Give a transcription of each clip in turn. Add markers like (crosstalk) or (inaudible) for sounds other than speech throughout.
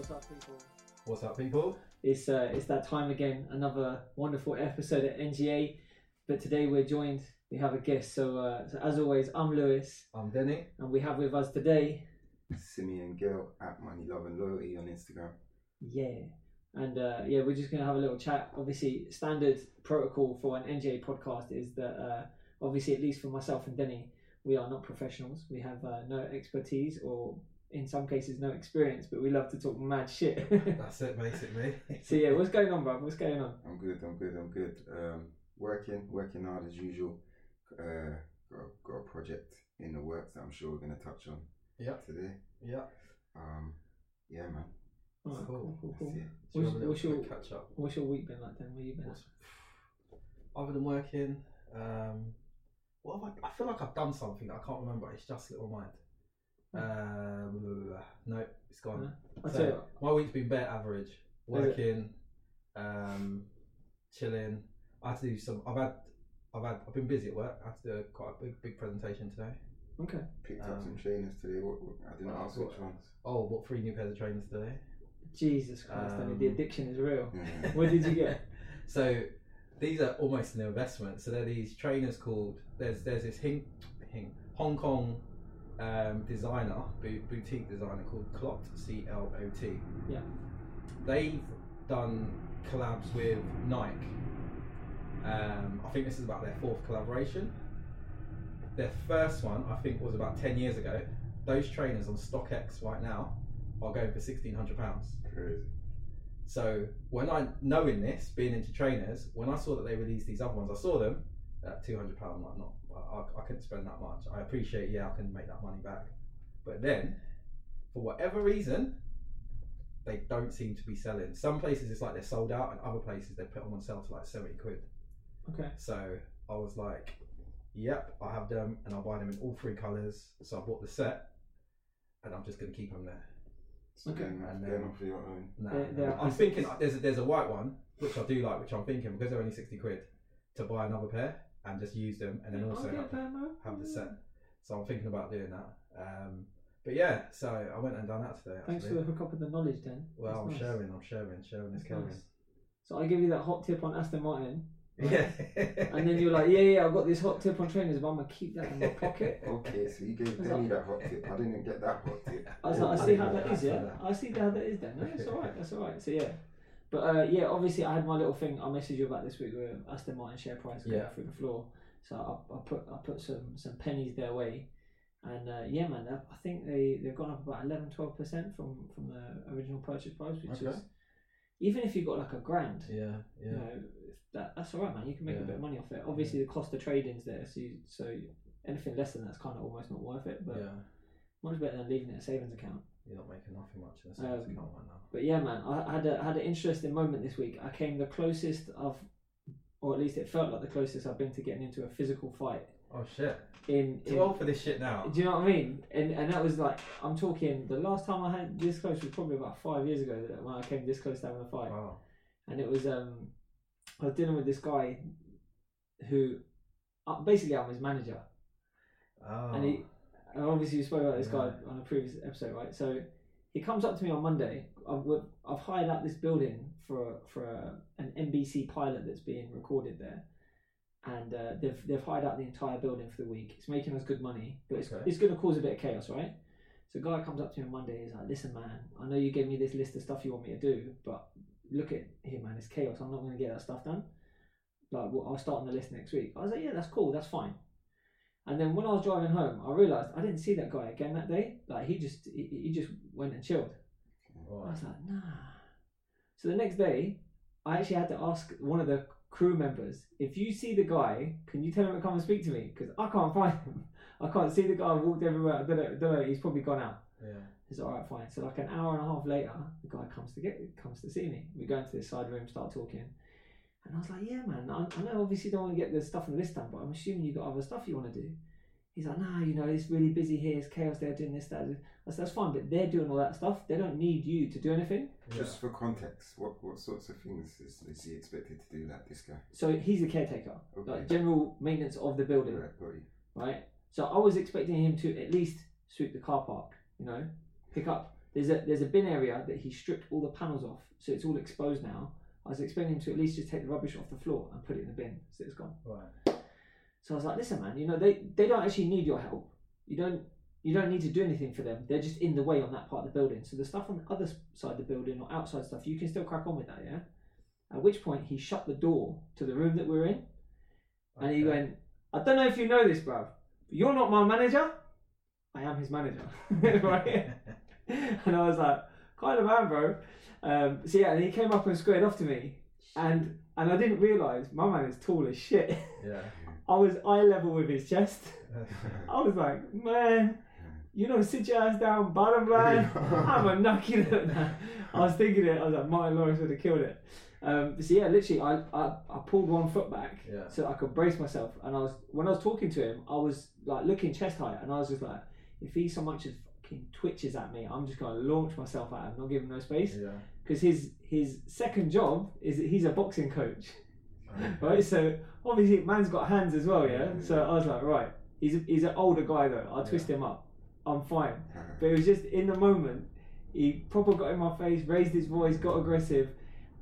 What's up, people? What's up, people? It's uh, it's that time again. Another wonderful episode at NGA, but today we're joined. We have a guest. So, uh, so as always, I'm Lewis, I'm Denny. and we have with us today, Simeon Gill at Money Love and Loyalty on Instagram. yeah, and uh, yeah, we're just gonna have a little chat. Obviously, standard protocol for an NGA podcast is that uh, obviously, at least for myself and Denny, we are not professionals. We have uh, no expertise or. In some cases, no experience, but we love to talk mad shit. (laughs) That's it, basically. so yeah, what's going on, bro? What's going on? I'm good, I'm good, I'm good. Um, working, working hard as usual. Uh, got, a- got a project in the works that I'm sure we're going to touch on Yep. today. Yeah. Um, yeah, man. Alright, cool, cool, cool. That's it. Should we What's- have what's your- catch up? What's your week been like then? Where you been? What's- Other than working, um, what have I, I feel like I've done something I can't remember. It's just slipped my mind. Um, no, it's gone. I So, tell you, what, My week's been bare average. Working, um, chilling. I had to do some. I've had. I've had. I've been busy at work. I had to do a, quite a big, big presentation today. okay. Picked up Um, some trainers today. What, what, I didn't ask what- which ones. Oh, bought three new pairs of trainers today. Jesus Christ, I mean, the Um, addiction is real. Yeah. (laughs) What did you get? (laughs) So these are almost an investment. So they're these trainers called there's there's this Hing, Hing, Hong Kong um, designer bo- boutique designer called Clot C L O T. Yeah. They've done collabs with Nike. Um, I think this is about their fourth collaboration. Their first one, I think, was about ten years ago. Those trainers on StockX right now are going for sixteen hundred pounds. Crazy. So when I knowing this, being into trainers, when I saw that they released these other ones, I saw them at two hundred pound. Like not, I, I couldn't spend that much. I appreciate, yeah, I can make that money back. But then, for whatever reason, they don't seem to be selling. Some places it's like they're sold out, and other places they put them on sale for like seventy quid. Okay. So I was like, yep, I have them, and I'll buy them in all three colours. So I bought the set, and I'm just gonna keep them there. Okay. And, um, off your own. No, They're- they're I'm thinking there's a, there's a white one which I do like, which I'm thinking because they're only sixty quid to buy another pair and just use them, and then also have, that, have the set. So I'm thinking about doing that. Um, but yeah, so I went and done that today. Thanks for Actually. the hook up the knowledge, then. well, That's I'm nice. sharing. I'm sharing. Sharing is That's caring. nice. So I give you that hot tip on Aston Martin, (laughs) Yeah. and then you're like, yeah, yeah, I've got this hot tip on trainers, but I'm gonna keep that in my pocket. (laughs) Okay, so you gave What's Denny that hot tip. I didn't get that hot tip. I was like, I I see how that that, is, yeah. so I see how that is then. No, it's alright, that's alright. So yeah. But uh, yeah, obviously I had my little thing I messaged you about this week with Aston Martin share price going Yeah. through the floor. So I, I put I put some some pennies their way. And uh, yeah, man, I think they they've gone up about 11 12 percent from from the original purchase price, which Okay. is even if you got like a grand, yeah. you Yeah. know, that that's all right, man. You can make a bit of money off it. Obviously, the cost of trading's there, so you, so anything less than that's kind of almost not worth it. But yeah. much better than leaving it in a savings account. You're not making nothing much in a savings Um, right now. But yeah, man, I had a had an interesting moment this week. I came the closest of, or at least it felt like the closest I've been to getting into a physical fight. Oh shit. In, in Too old for this shit now. do you know what I mean? And and that was like I'm talking. The last time I had this close was probably about five years ago when I came this close to having a fight. Wow. and it was um I was dealing with this guy who uh, basically I'm his manager Oh. and he and obviously you spoke about this guy on a previous episode right so he comes up to me on Monday I've, I've hired out this building for for a, an NBC pilot that's being recorded there and uh, they've they've hired out the entire building for the week it's making us good money but it's, Okay. it's going to cause a bit of chaos right so a guy comes up to me on Monday he's like listen man I know you gave me this list of stuff you want me to do but look at here, man, it's chaos. I'm not going to get that stuff done. Like, well, I'll start on the list next week. I was like, yeah, that's cool, that's fine. And then when I was driving home, I realised I didn't see that guy again that day. Like, he just he, he just went and chilled. I was like, nah. So the next day, I actually had to ask one of the crew members, if you see the guy, can you tell him to come and speak to me? Because I can't find him. (laughs) I can't see the guy. I've walked everywhere. I don't know, don't know. He's probably gone out. Yeah. He's all right, fine. So like an hour and a half later, the guy comes to get comes to see me. We go into this side room, start talking, and I was like, "Yeah, man. I, I know obviously you don't want to get the stuff on the list done, but I'm assuming you've got other stuff you want to do." He's like, "Nah, you know, it's really busy here. It's chaos. They're doing this, that." I said, "That's fine, but they're doing all that stuff. They don't need you to do anything." Just for context, what, what sorts of things is, is he expected to do, that, this guy? So he's the caretaker, Okay. like general maintenance of the building, Right, got you. right? So I was expecting him to at least sweep the car park, you know, pick up There's a there's a bin area that he stripped all the panels off, so it's all exposed now. I was expecting him to at least just take the rubbish off the floor and put it in the bin, so it's gone. Right. So I was like, listen, man, you know they they don't actually need your help. You don't you don't need to do anything for them. They're just in the way on that part of the building. So the stuff on the other side of the building or outside stuff, you can still crack on with that, yeah. At which point he shut the door to the room that we're in, and he went, I don't know if you know this, bruv, but you're not my manager. I am his manager, (laughs) right? (laughs) and I was like, kind of man, bro. Um, so yeah, and he came up and squared off to me, and and I didn't realise my man is tall as shit. Yeah. (laughs) I was eye level with his chest. (laughs) I was like, man, you know, sit your ass down, bottom line. (laughs) I'm a knock you out now. I was thinking it. I was like, Martin Lawrence would have killed it. Um, so yeah, literally, I, I I pulled one foot back Yeah. so I could brace myself. And I was when I was talking to him, I was like looking chest high, and I was just like, if he so much as fucking twitches at me, I'm just gonna launch myself at him, not give him no space. Yeah. Because his his second job is that he's a boxing coach, (laughs) right? So obviously, man's got hands as well, yeah. So I was like, right, he's a, he's an older guy though. I'll twist him up. I'm fine. (laughs) But it was just in the moment, he proper got in my face, raised his voice, got aggressive,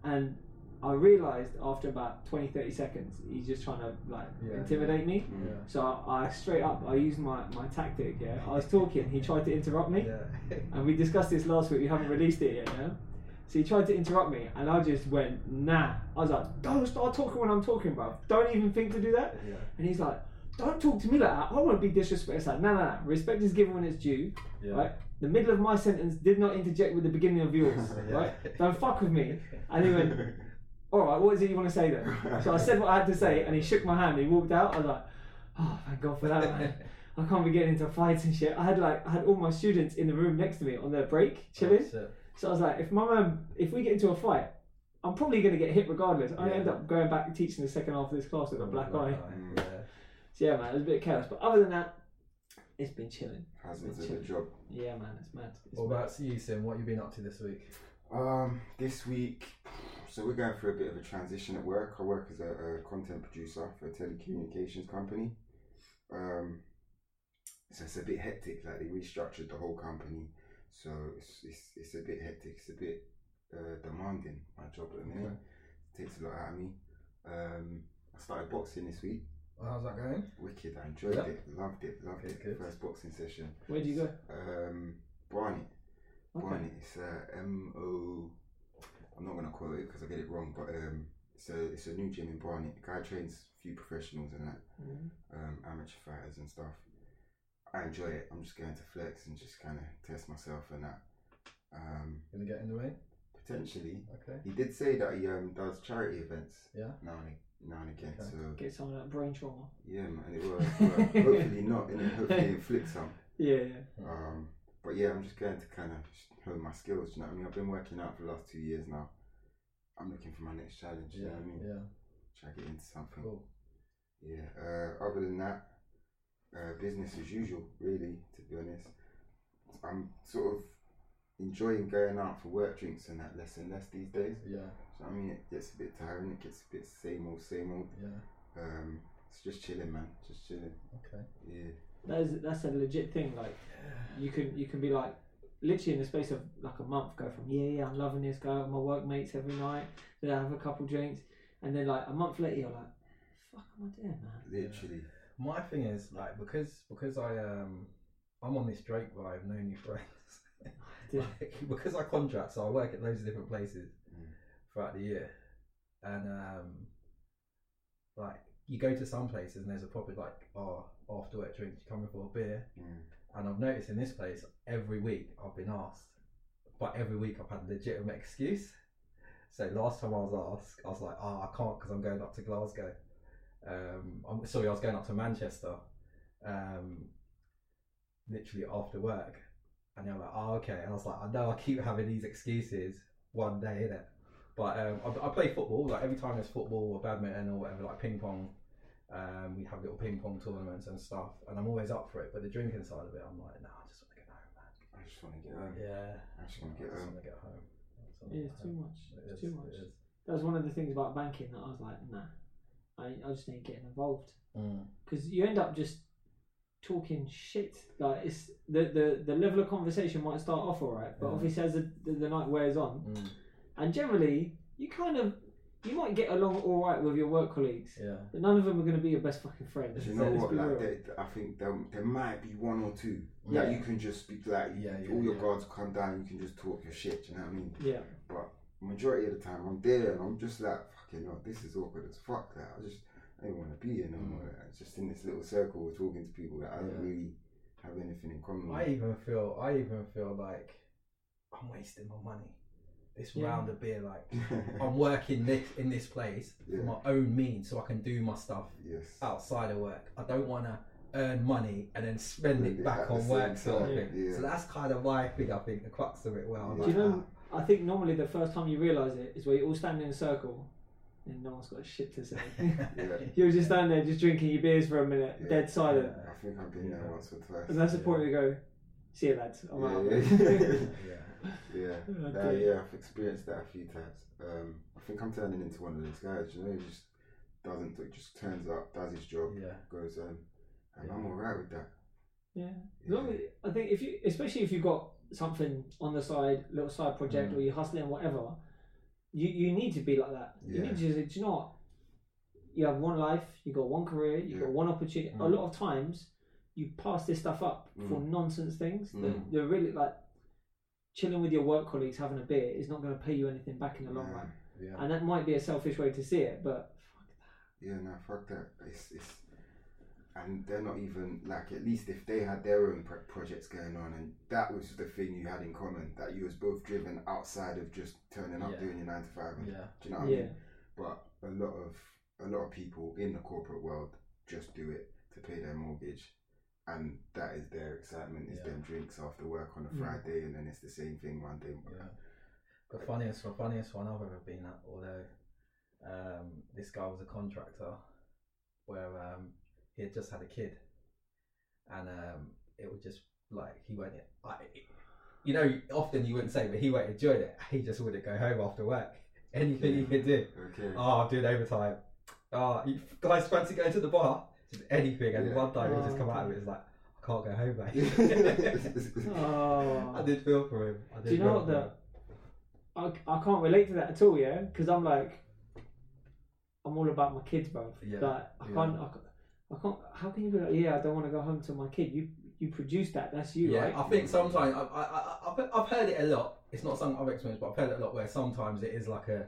and I realised after about 20, 30 seconds, he's just trying to like Yeah. intimidate me. Mm. Yeah. So I, I straight up, I used my, my tactic. Yeah, I was talking, he tried to interrupt me, Yeah. and we discussed this last week. We haven't released it yet. Yeah. So he tried to interrupt me, and I just went nah. I was like, don't start talking when I'm talking, bro. Don't even think to do that. Yeah. And he's like, don't talk to me like that. I won't be disrespectful. It's like, no, no, no. Respect is given when it's due. Yeah. Right? The middle of my sentence did not interject with the beginning of yours. (laughs) Yeah. Right? Don't fuck with me. And he went, (laughs) all right, what is it you want to say then? (laughs) So I said what I had to say, and he shook my hand. He walked out. I was like, oh, thank God for that, man. (laughs) I can't be getting into fights and shit. I had like, I had all my students in the room next to me on their break, chilling. Oh. So I was like, if my man, if we get into a fight, I'm probably going to get hit regardless. I Yeah. end up going back and teaching the second half of this class with a black eye. Yeah. So yeah, man, it was a bit of chaos. But other than that, it's been chilling. Hazards of the job. Yeah, man, it's mad. It's What mad. about you, Sim? What you been up to this week? Um, this week, so we're going through a bit of a transition at work. I work as a, a content producer for a telecommunications company. Um, so it's a bit hectic. Like they restructured the whole company, so it's it's, it's a bit hectic. It's a bit uh, demanding. My job at the minute takes a lot out of me. Um, I started boxing this week. How's that going? Wicked. I enjoyed Yeah. it. Loved it. Loved Good, it. good. First boxing session. Where do you go? Um, Barnet. Okay. Barnet. It's uh, M O. I'm not gonna quote it because I get it wrong, but um, it's a it's a new gym in Barnet. The guy trains a few professionals and that, Mhm. um, amateur fighters and stuff. I enjoy it. I'm just going to flex and just kind of test myself and that. Um, Gonna get in the ring? potentially, Okay. he did say that he um does charity events. Yeah. Now and now and again. Okay. So Get some of that brain trauma. yeah, man, it will. (laughs) Hopefully not. And Hopefully inflict some. (laughs) Yeah, yeah. Um, but yeah, I'm just going to kind of hone my skills. You know what I mean? I've been working out for the last two years now. I'm looking for my next challenge. You Yeah. know what I mean? Yeah. Try to get into something. Cool. Yeah. Uh, other than that, uh, business as usual. Really, to be honest, I'm sort of enjoying going out for work drinks and that less and less these days. Yeah. So I mean, it gets a bit tiring. It gets a bit same old, same old. Yeah. Um, it's just chilling, man. Just chilling. Okay. Yeah. That's that's a legit thing. Like you can you can be like literally in the space of like a month go from yeah yeah I'm loving this go out with my workmates every night then I have a couple drinks and then like a month later you're like fuck am I doing man Literally. My thing is like because because I um I'm on this Drake vibe, no new friends. (laughs) Dude. like, because I contract, so I work at loads of different places Mm. throughout the year, and um, like you go to some places and there's a proper like oh after work drinks, you come in for a beer, Mm. and I've noticed in this place every week I've been asked, but every week I've had a legitimate excuse. So last time I was asked, I was like, oh, I can't because I'm going up to Glasgow. Um, I'm sorry, I was going up to Manchester. Um, literally after work, and they're like, oh, okay. And I was like, I know I keep having these excuses one day, innit? But um, I, I play football. Like every time there's football or badminton or whatever, like ping pong, um, we have little ping pong tournaments and stuff, and I'm always up for it. But the drinking side of it, I'm like, no, I just want to get home, man. I just want to get home. Yeah, I just want to get just home. want to get home. I just wanna yeah get it's too much It it's is, too much is. that was one of the things about banking that I was like nah I, I just ain't getting involved Mm. because you end up just talking shit. Like it's the the, the level of conversation might start off alright, but Yeah. obviously as the, the, the night wears on, Mm, and generally you kind of you might get along all right with your work colleagues, yeah. but none of them are going to be your best fucking friends. You know let's what? Like, real. there, I think there, there might be one or two Yeah. that you can just speak like Yeah, yeah, all your yeah. guards come down. You can just talk your shit. Do you know what I mean? yeah, But majority of the time, I'm there and I'm just like, fucking, no, this is awkward as fuck. That I just I don't want to be here no more. Like, it's just in this little circle, talking to people that I don't Mm. Yeah. really have anything in common. I with. even feel I even feel like I'm wasting my money. This Yeah. round of beer, like (laughs) I'm working this in this place Yeah. for my own means, so I can do my stuff yes. outside of work. I don't want to earn money and then spend it it back on work sort of thing. yeah. So that's kind of my thing. I think the crux of it. Well, I'm Do Do you like, know? I think normally the first time you realise it is where you're all stand in a circle and no one's got a shit to say. (laughs) Yeah. (laughs) You're just standing there, just drinking your beers for a minute, Yeah. dead silent, I think I've been there once or twice. and that's the point where you go, "See you, lads. I'm out." yeah, yeah. (laughs) yeah. Uh, yeah, I've experienced that a few times. Um, I think I'm turning into one of those guys. You know, he just doesn't. It just turns up, does his job, yeah. goes home, and Yeah. I'm alright with that. Yeah. As Yeah. long as, I think if you, especially if you've got something on the side, little side project, Mm. or you're hustling, whatever, you you need to be like that. You need to just, do you know what? You have one life, you got one career, you got one opportunity. A Mm. lot of times, you pass this stuff up for Mm. nonsense things. that Mm. They're really like chilling with your work colleagues, having a beer is not going to pay you anything back in the long Yeah. run. Yeah. And that might be a selfish way to see it, but Yeah, no, fuck that. It's it's, and they're not even like at least if they had their own pro- projects going on, and that was the thing you had in common that you was both driven outside of just turning up Yeah. doing your nine to five. And, Yeah. Do you know what I mean? But a lot of a lot of people in the corporate world just do it to pay their mortgage, and that is their excitement. Is Yeah. them drinks after work on a Mm. Friday, and then it's the same thing Monday. Yeah. The funniest, the funniest one I've ever been at, although um, this guy was a contractor, where um, he had just had a kid, and um, it was just like he went. I, you know, often you wouldn't say, but he went enjoyed it. He just wouldn't go home after work. (laughs) Anything he could do. Okay. Oh, I'm doing overtime. Oh, you guys fancy going to the bar? Just anything. And Yeah. one time he just Oh, come out of it, it's like, I can't go home, mate. (laughs) oh. (laughs) I did feel for him. I did Do you know feel what the? I, I can't relate to that at all, yeah, because I'm like, I'm all about my kids, bro. Yeah, Like I yeah. can't, I, can't- I can't. How can you be like, yeah, I don't want to go home to my kid. You you produced that. That's you, yeah, right? I think sometimes I, I, I, I've, I've heard it a lot. It's not something I've experienced, but I've heard it a lot where sometimes it is like a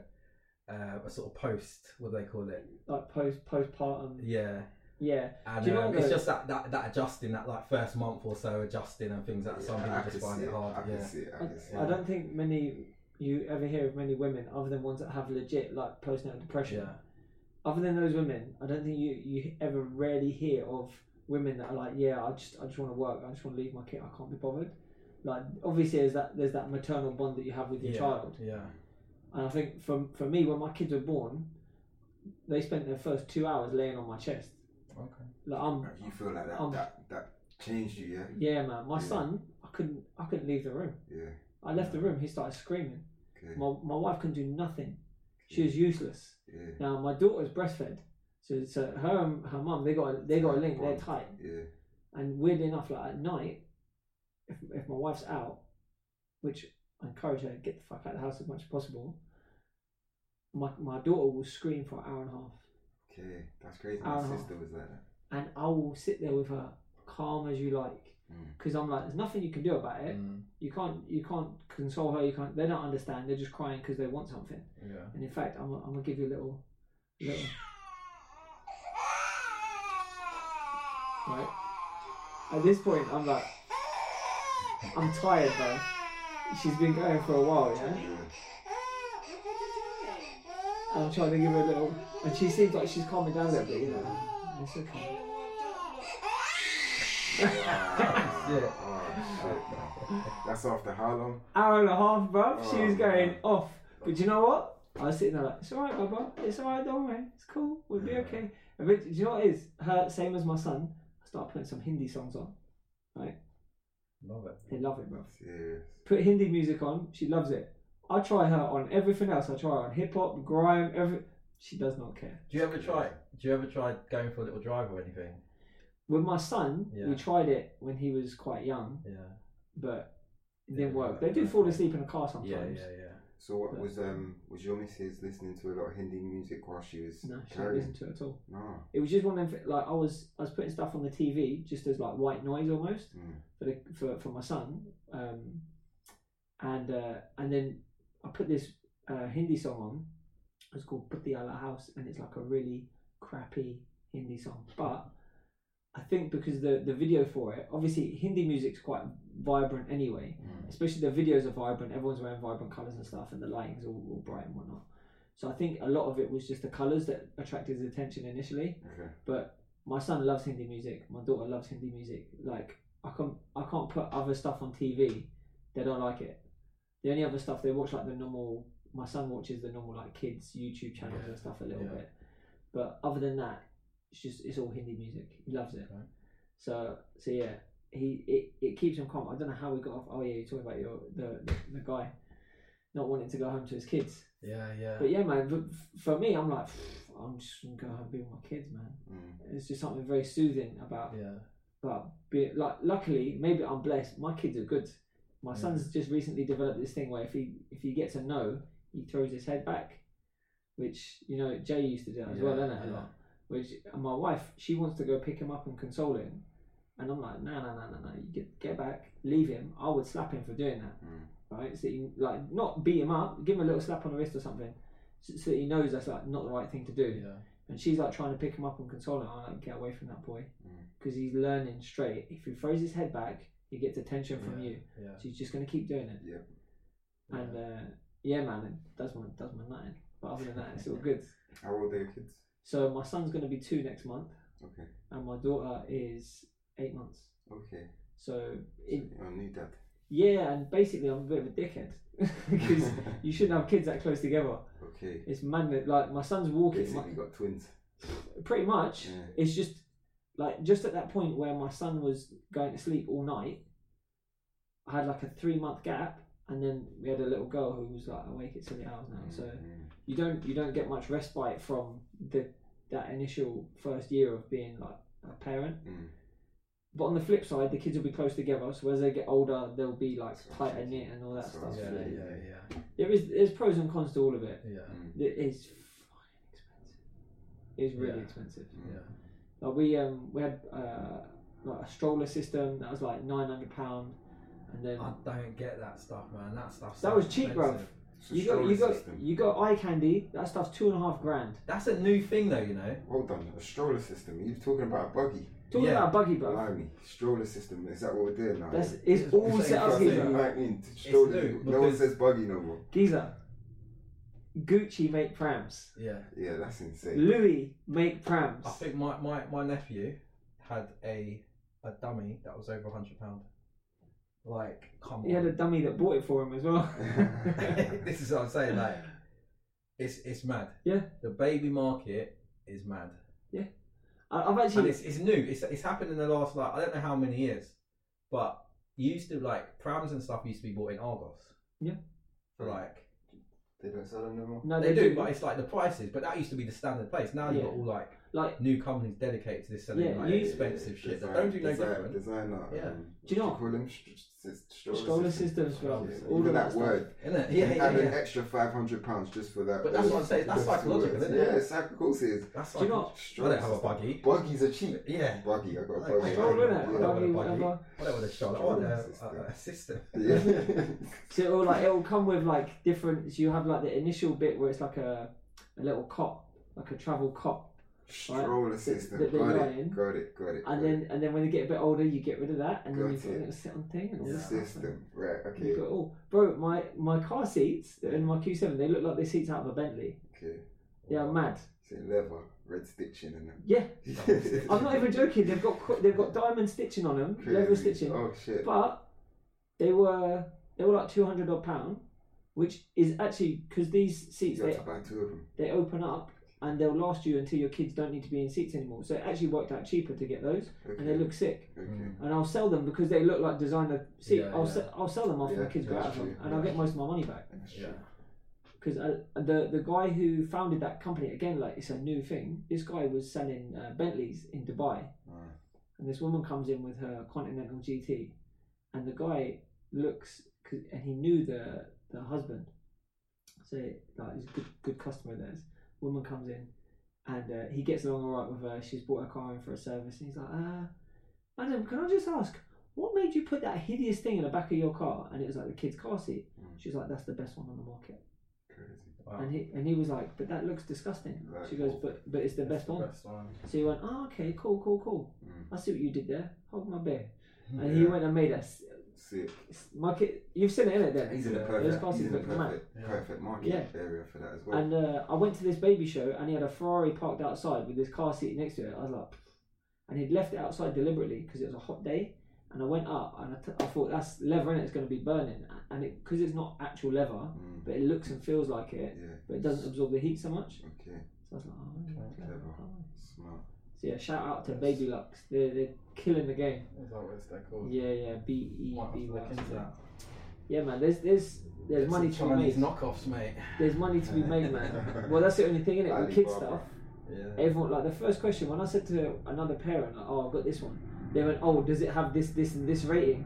uh, a sort of post. What do they call it? Like post postpartum. Yeah, Yeah, and Do you know um, what it's the- just that, that that adjusting that like first month or so adjusting and things that some people I just find see it hard. I can yeah, see it. I can see I don't think many you ever hear of many women other than ones that have legit like postnatal depression. yeah, Other than those women, I don't think you you ever rarely hear of women that are like, yeah, I just I just want to work. I just want to leave my kid. I can't be bothered. Like obviously, there's that there's that maternal bond that you have with your yeah, child. Yeah, And I think for for me, when my kids were born, they spent their first two hours laying on my chest. Okay. Like I'm, You feel like that, Um, that that changed you, yeah? yeah, man. My Yeah. son, I couldn't, I couldn't leave the room. Yeah. I left the room. He started screaming. Okay. My my wife couldn't do nothing. She was useless. Yeah. Now my daughter's breastfed, so so her and her mum they got a, they got a link. They're tight. Yeah. And weirdly enough, like at night, if if my wife's out, which I encourage her to get the fuck out of the house as much as possible. My my daughter will scream for an hour and a half. Okay. That's crazy. My and sister was like that. and I will sit there with her, calm as you like, Mm. because I'm like, there's nothing you can do about it. Mm, You can't, you can't console her. You can't. They don't understand. They're just crying because they want something. yeah. And in fact, I'm, I'm gonna give you a little, little. (laughs) Right. At this point, I'm like, I'm tired, bro. She's been going for a while, yeah. Yeah. I'm trying to give her a little, and she seems like she's calming down a little bit, you know. It's okay. Ah, Yeah. oh, shit. That's after how long? hour and a half, bruv. she Oh, was going man. off. But you know what? I was sitting there like, it's alright, Baba. It's alright, don't worry. It's cool. We'll be okay. And do you know what it is? Her, same as my son, I start putting some Hindi songs on. Right? Love it. They love it, bruv. Serious. Put Hindi music on, she loves it. I try her on everything else. I try her on hip hop, grime, every. She does not care. Do you ever try? Do you ever try going for a little drive or anything? with my son, we tried it when he was quite young, Yeah. but it Didn't didn't work. work, They do fall asleep in the car sometimes. yeah, yeah. yeah. So what But- was um was your missus listening to a lot of Hindi music while she was No, she didn't carrying? listen to it at all. No. It was just one of them. Like I was, I was putting stuff on the TV just as like white noise almost Mm. for the for, for my son, um, and uh, and then I put this uh, Hindi song on. It's called "Putti Ala House," and it's like a really crappy Hindi song. But I think because the the video for it, obviously Hindi music's quite vibrant anyway. Mm. Especially the videos are vibrant. Everyone's wearing vibrant colours and stuff, and the lighting's all, all bright and whatnot. So I think a lot of it was just the colours that attracted his attention initially. Okay. But my son loves Hindi music. My daughter loves Hindi music. Like I can't I can't put other stuff on TV. They don't like it. The only other stuff they watch like the normal. My son watches the normal like kids YouTube channels and stuff a little bit. But other than that, it's just it's all Hindi music. He loves it. Okay. So so yeah, he it, it keeps him calm. I don't know how we got off. Oh yeah, you're talking about your the, the the guy not wanting to go home to his kids. Yeah, yeah. But yeah, man. For me, I'm like, I'm just gonna go home and be with my kids, man. Mm. It's just something very soothing about yeah. But being like. Luckily, maybe I'm blessed. My kids are good. My Yeah. son's just recently developed this thing where if he if he gets a no, he throws his head back, which you know Jay used to do as well, Yeah, isn't it? A yeah. lot. Which and my wife, she wants to go pick him up and console him, and I'm like, no, no, no, no, no. You get get back, leave him. I would slap him for doing that, Mm. right? So that he, like not beat him up, give him a little slap on the wrist or something, so, so that he knows that's like not the right thing to do. Yeah. And she's like trying to pick him up and console him. I'm like, get away from that boy. Mm. Because he's learning straight. If he throws his head back, he gets attention from yeah. you. Yeah. So he's just going to keep doing it. Yep. And uh, yeah, man, does my, does my nutting. But other than that, it's all good. (laughs) How old are your kids? So my son's going to be two next month. Okay. And my daughter is eight months. Okay. So, it, a new dad. yeah, and basically I'm a bit of a dickhead. (laughs) Because (laughs) you shouldn't have kids that close together. okay. It's madness. Like my son's walking. my- Basically got twins. pretty much Yeah. it's just like just at that point where my son was going to sleep all night i had like a three month gap and then we had a little girl who was like awake at silly hours now so you don't you don't get much respite from the that initial first year of being like a parent Mm. but on the flip side the kids will be close together so as they get older they'll be like That's tighter right. knit and all that That's stuff right. Yeah, yeah, yeah. there is there's pros and cons to all of it Yeah. Mm. it is fucking expensive it's really Yeah. expensive Mm. Yeah. Like we um we had uh like a stroller system that was like nine hundred pound, and then I don't get that stuff, man. That stuff. that was cheap, bruv. It's a You got you got system. you got eye candy. That stuff's two and a half grand. That's a new thing, though. You know. Hold on, a stroller system. You're talking about a buggy. Talking Yeah. about a buggy, bro. Blimey, stroller system. Is that what we're doing now? That's it's It's all the set up thing. here. You know I mean? Stroller. new, no one because- says buggy no more. Giza, Gucci make prams. Yeah. Yeah, that's insane. Louis make prams. I think my, my, my nephew had a a dummy that was over a hundred pound. Like, come He had a dummy that bought it for him as well. (laughs) this is what I'm saying. Like, (laughs) it's it's mad. Yeah. The baby market is mad, Yeah. I- I've and actually it's it's new. It's it's happened in the last like I don't know how many years, but used to like prams and stuff used to be bought in Argos. Yeah. For like They don't sell them no more. no, they, do, but it's like the prices. But that used to be the standard place. Now you've Yeah. got all like like new companies dedicated to this selling Yeah, like you- expensive shit that don't do no design- different. Designer. Yeah. Um, Do you know what call them? St- st- stroller, Stroller system. systems. Yeah, All of that that stuff. word. Isn't it? You Yeah, yeah, add an extra five hundred pounds just for that. But that's what I'm saying, that's psychological, isn't it? Yeah, it's psych- of course it is. That's Do you like, know- I don't have a buggy. Buggies are cheap. Yeah. Buggy, I got a buggy. stroller, Yeah. innit? Yeah. Buggy, Yeah. whatever. I don't want a shot. I want a, a, a system. (laughs) Yeah. So it'll like it'll come with like different. So you have like the initial bit where it's like a a little cot, like a travel cot, Stroller system. that they got, it, in. got it. Got it. and got then and then when they get a bit older, you get rid of that, and then you've got a it. little sit on thing and all it. that stuff. system. Right. Okay. You got it all, bro. My my car seats in my Q7, they look like the seats out of a Bentley. Okay. They are mad. Say leather, red stitching, and them. Yeah. (laughs) I'm not even joking. They've got they've got diamond stitching on them, leather Crazy. stitching. Oh shit. but they were they were like two hundred odd pound, which is actually because these seats they to buy two of them. they open up and they'll last you until your kids don't need to be in seats anymore. So it actually worked out cheaper to get those, Okay. and they look sick. Okay. Mm. And I'll sell them because they look like designer seat. Yeah, I'll yeah. se- I'll sell them after Yeah, the kids go out of them, true. and I'll get most of my money back. That's Yeah. Because uh, the the guy who founded that company again, like it's a new thing. This guy was selling uh, Bentleys in Dubai, Ah. and this woman comes in with her Continental GT, and the guy looks and he knew the the husband, so like he's a good good customer of theirs. Woman comes in, and uh, he gets along alright with her. She's brought her car in for a service, and he's like, uh, "Madam, can I just ask, what made you put that hideous thing in the back of your car?" And it was like the kid's car seat. Mm. She's like, "That's the best one on the market." Crazy. Wow. And he and he was like, "But that looks disgusting." Right. She goes, "But but it's the That's best one." best one. So he went, "Oh, okay, cool, cool, cool. Mm. I see what you did there. Hold my beer." (laughs) And Yeah. he went and made us. Sick. My kid, you've seen it in it then. He's in the Yeah. Those perfect, he's in the perfect, perfect market Yeah. area for that as well. And uh, I went to this baby show and he had a Ferrari parked outside with his car seat next to it. I was like, and he'd left it outside deliberately because it was a hot day. And I went up and I, t- I thought that's leather in it, it's going to be burning. And it because it's not actual leather, Mm. but it looks and feels like it, Yeah. but it doesn't absorb the heat so much. Okay. So I was like, oh, Okay, okay, clever. okay. Smart. So yeah, shout out to Baby Lux. They're, they're killing the game. Is that what they're called? Yeah, yeah, B E Might have B to look Lux. Yeah, man. There's there's there's Get money some to be Chinese made. knockoffs, mate. There's money to be made, man. (laughs) Well, that's the only thing in it with kid Alibaba. stuff. Yeah. Everyone like the first question when I said to another parent, like, "Oh, I've got this one," they went, "Oh, does it have this, this, and this rating?"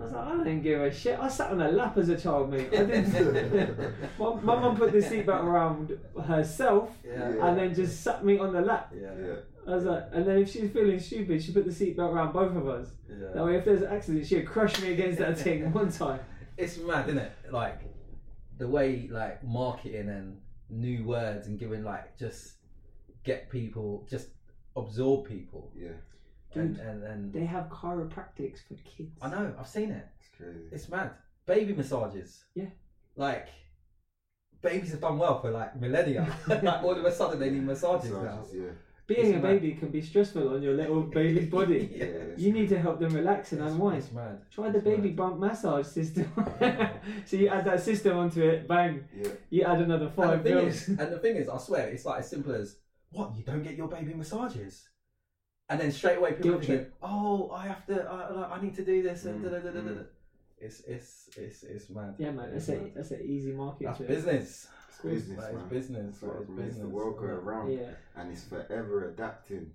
I was like, "I didn't give a shit. I sat on a lap as a child, mate. I didn't." (laughs) (laughs) my my mum put the seatbelt around herself Yeah. Yeah. and then just sat me on the lap. Yeah. Yeah. I was like, and then if she's feeling stupid, she put the seatbelt around both of us. That way, if there's an accident, she'd crush me against that (laughs) thing one time. It's mad, isn't it? Like the way like marketing and new words and giving like just get people just absorb people Yeah. And, Dude. and and They have chiropractics for kids. I know I've seen it. It's crazy. It's mad. Baby massages. Yeah. Like babies have done well for like millennia. (laughs) (laughs) like all of a sudden they need massages now. Yeah. Being It's a mad. baby can be stressful on your little baby's (laughs) body. Yeah. it's You need to help them relax and It's- unwind. It's mad. Try the It's baby mad. bump massage system. so you add that system onto it, bang, Yeah. you add another And five the, thing bills. is, and the thing is, I swear, it's like as simple as what you don't get your baby massages, and then straight away people Guilt say, "Oh, I have to, I, I- I need to do this," and Mm, da, da, da, da, da. mm. It's it's it's it's mad. yeah, man, that's It's a mad. that's an easy market. That's business. It's business, That is man. business. That's That what is makes business. the world go Yeah. around. Yeah, and it's forever adapting.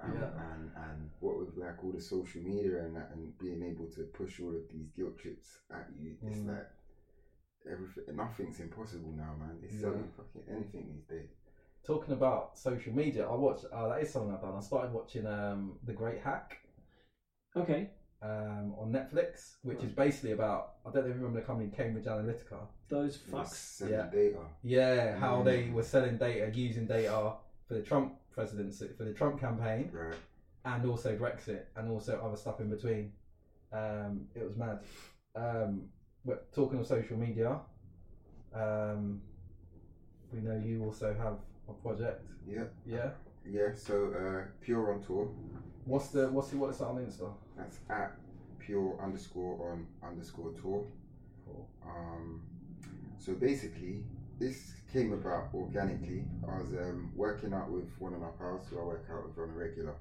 Um, Yeah. And and what with like all the social media and that, and being able to push all of these guilt trips at you, it's Mm. like everything. Nothing's impossible now, man. It's Yeah. sell you fucking anything these days. Talking about social media, I watched. Uh, that is something I've done. I started watching um, The Great Hack okay. um, on Netflix, which is basically about. I don't know if you remember the company Cambridge Analytica. Those fucks. selling Yeah. data. Yeah, how Mm. they were selling data, using data for the Trump presidency, for the Trump campaign, Right. and also Brexit, and also other stuff in between. Um, it was mad. Um, but talking of social media, um, we know you also have a project. Yeah. Yeah. Yeah. So uh, pure on tour. What's the what's the what's that on Insta? That's at pure underscore on underscore tour. Cool. Um, so basically, this came about organically. I was um, working out with one of my pals who I work out with on a regular.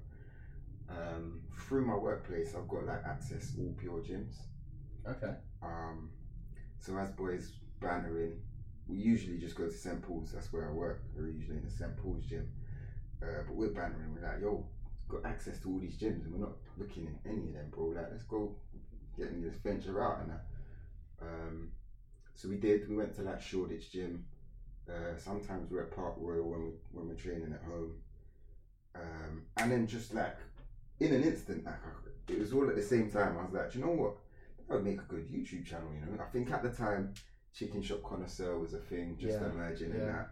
Um, through my workplace, I've got like access all pure gyms. Okay. Um, so as boys bantering, we usually just go to St Paul's. That's where I work. We're usually in the St Paul's gym. Uh, but we're bantering. We're like, yo, got access to all these gyms, and we're not looking in any of them, bro. Like, let's go get in this venture out and that. Um, so we did. We went to like Shoreditch Gym. Uh, sometimes we're at Park Royal when we when we're training at home. Um, and then just like in an instant, like it was all at the same time. I was like, you know what? That would make a good YouTube channel. You know, I think at the time, Chicken Shop Connoisseur was a thing, just Yeah, emerging in that.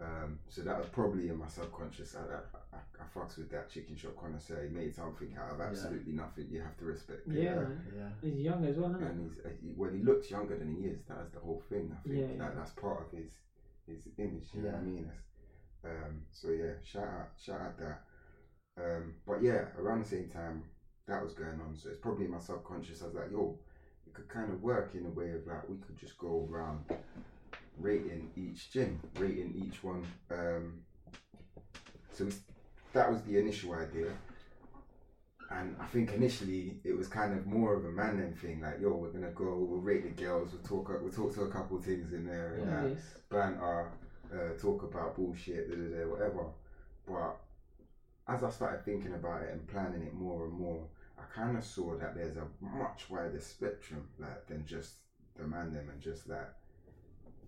Um, so that was probably in my subconscious. I, I, I, I fucks with that Chicken Shop Connoisseur. He made something out of Yeah. absolutely nothing. You have to respect. it. Yeah. Yeah. He's young as well, isn't and he's uh, he, well, he looks younger than he is. That's the whole thing. I think Yeah, that, yeah. that's part of his his image. You know what I mean? That's, um, so yeah, shout out, shout out that. Um, but yeah, around the same time that was going on, so it's probably in my subconscious. I was like, yo, it could kind of work in a way of like we could just go around rating each gym, rating each one. Um, so we, that was the initial idea. And I think initially it was kind of more of a man them thing, like yo, we're gonna go, we'll rate the girls, we'll talk, we'll talk to a couple of things in there, and that Yes. banter, uh, talk about bullshit, da, da, da, whatever. But as I started thinking about it and planning it more and more, I kind of saw that there's a much wider spectrum like than just the man them and just like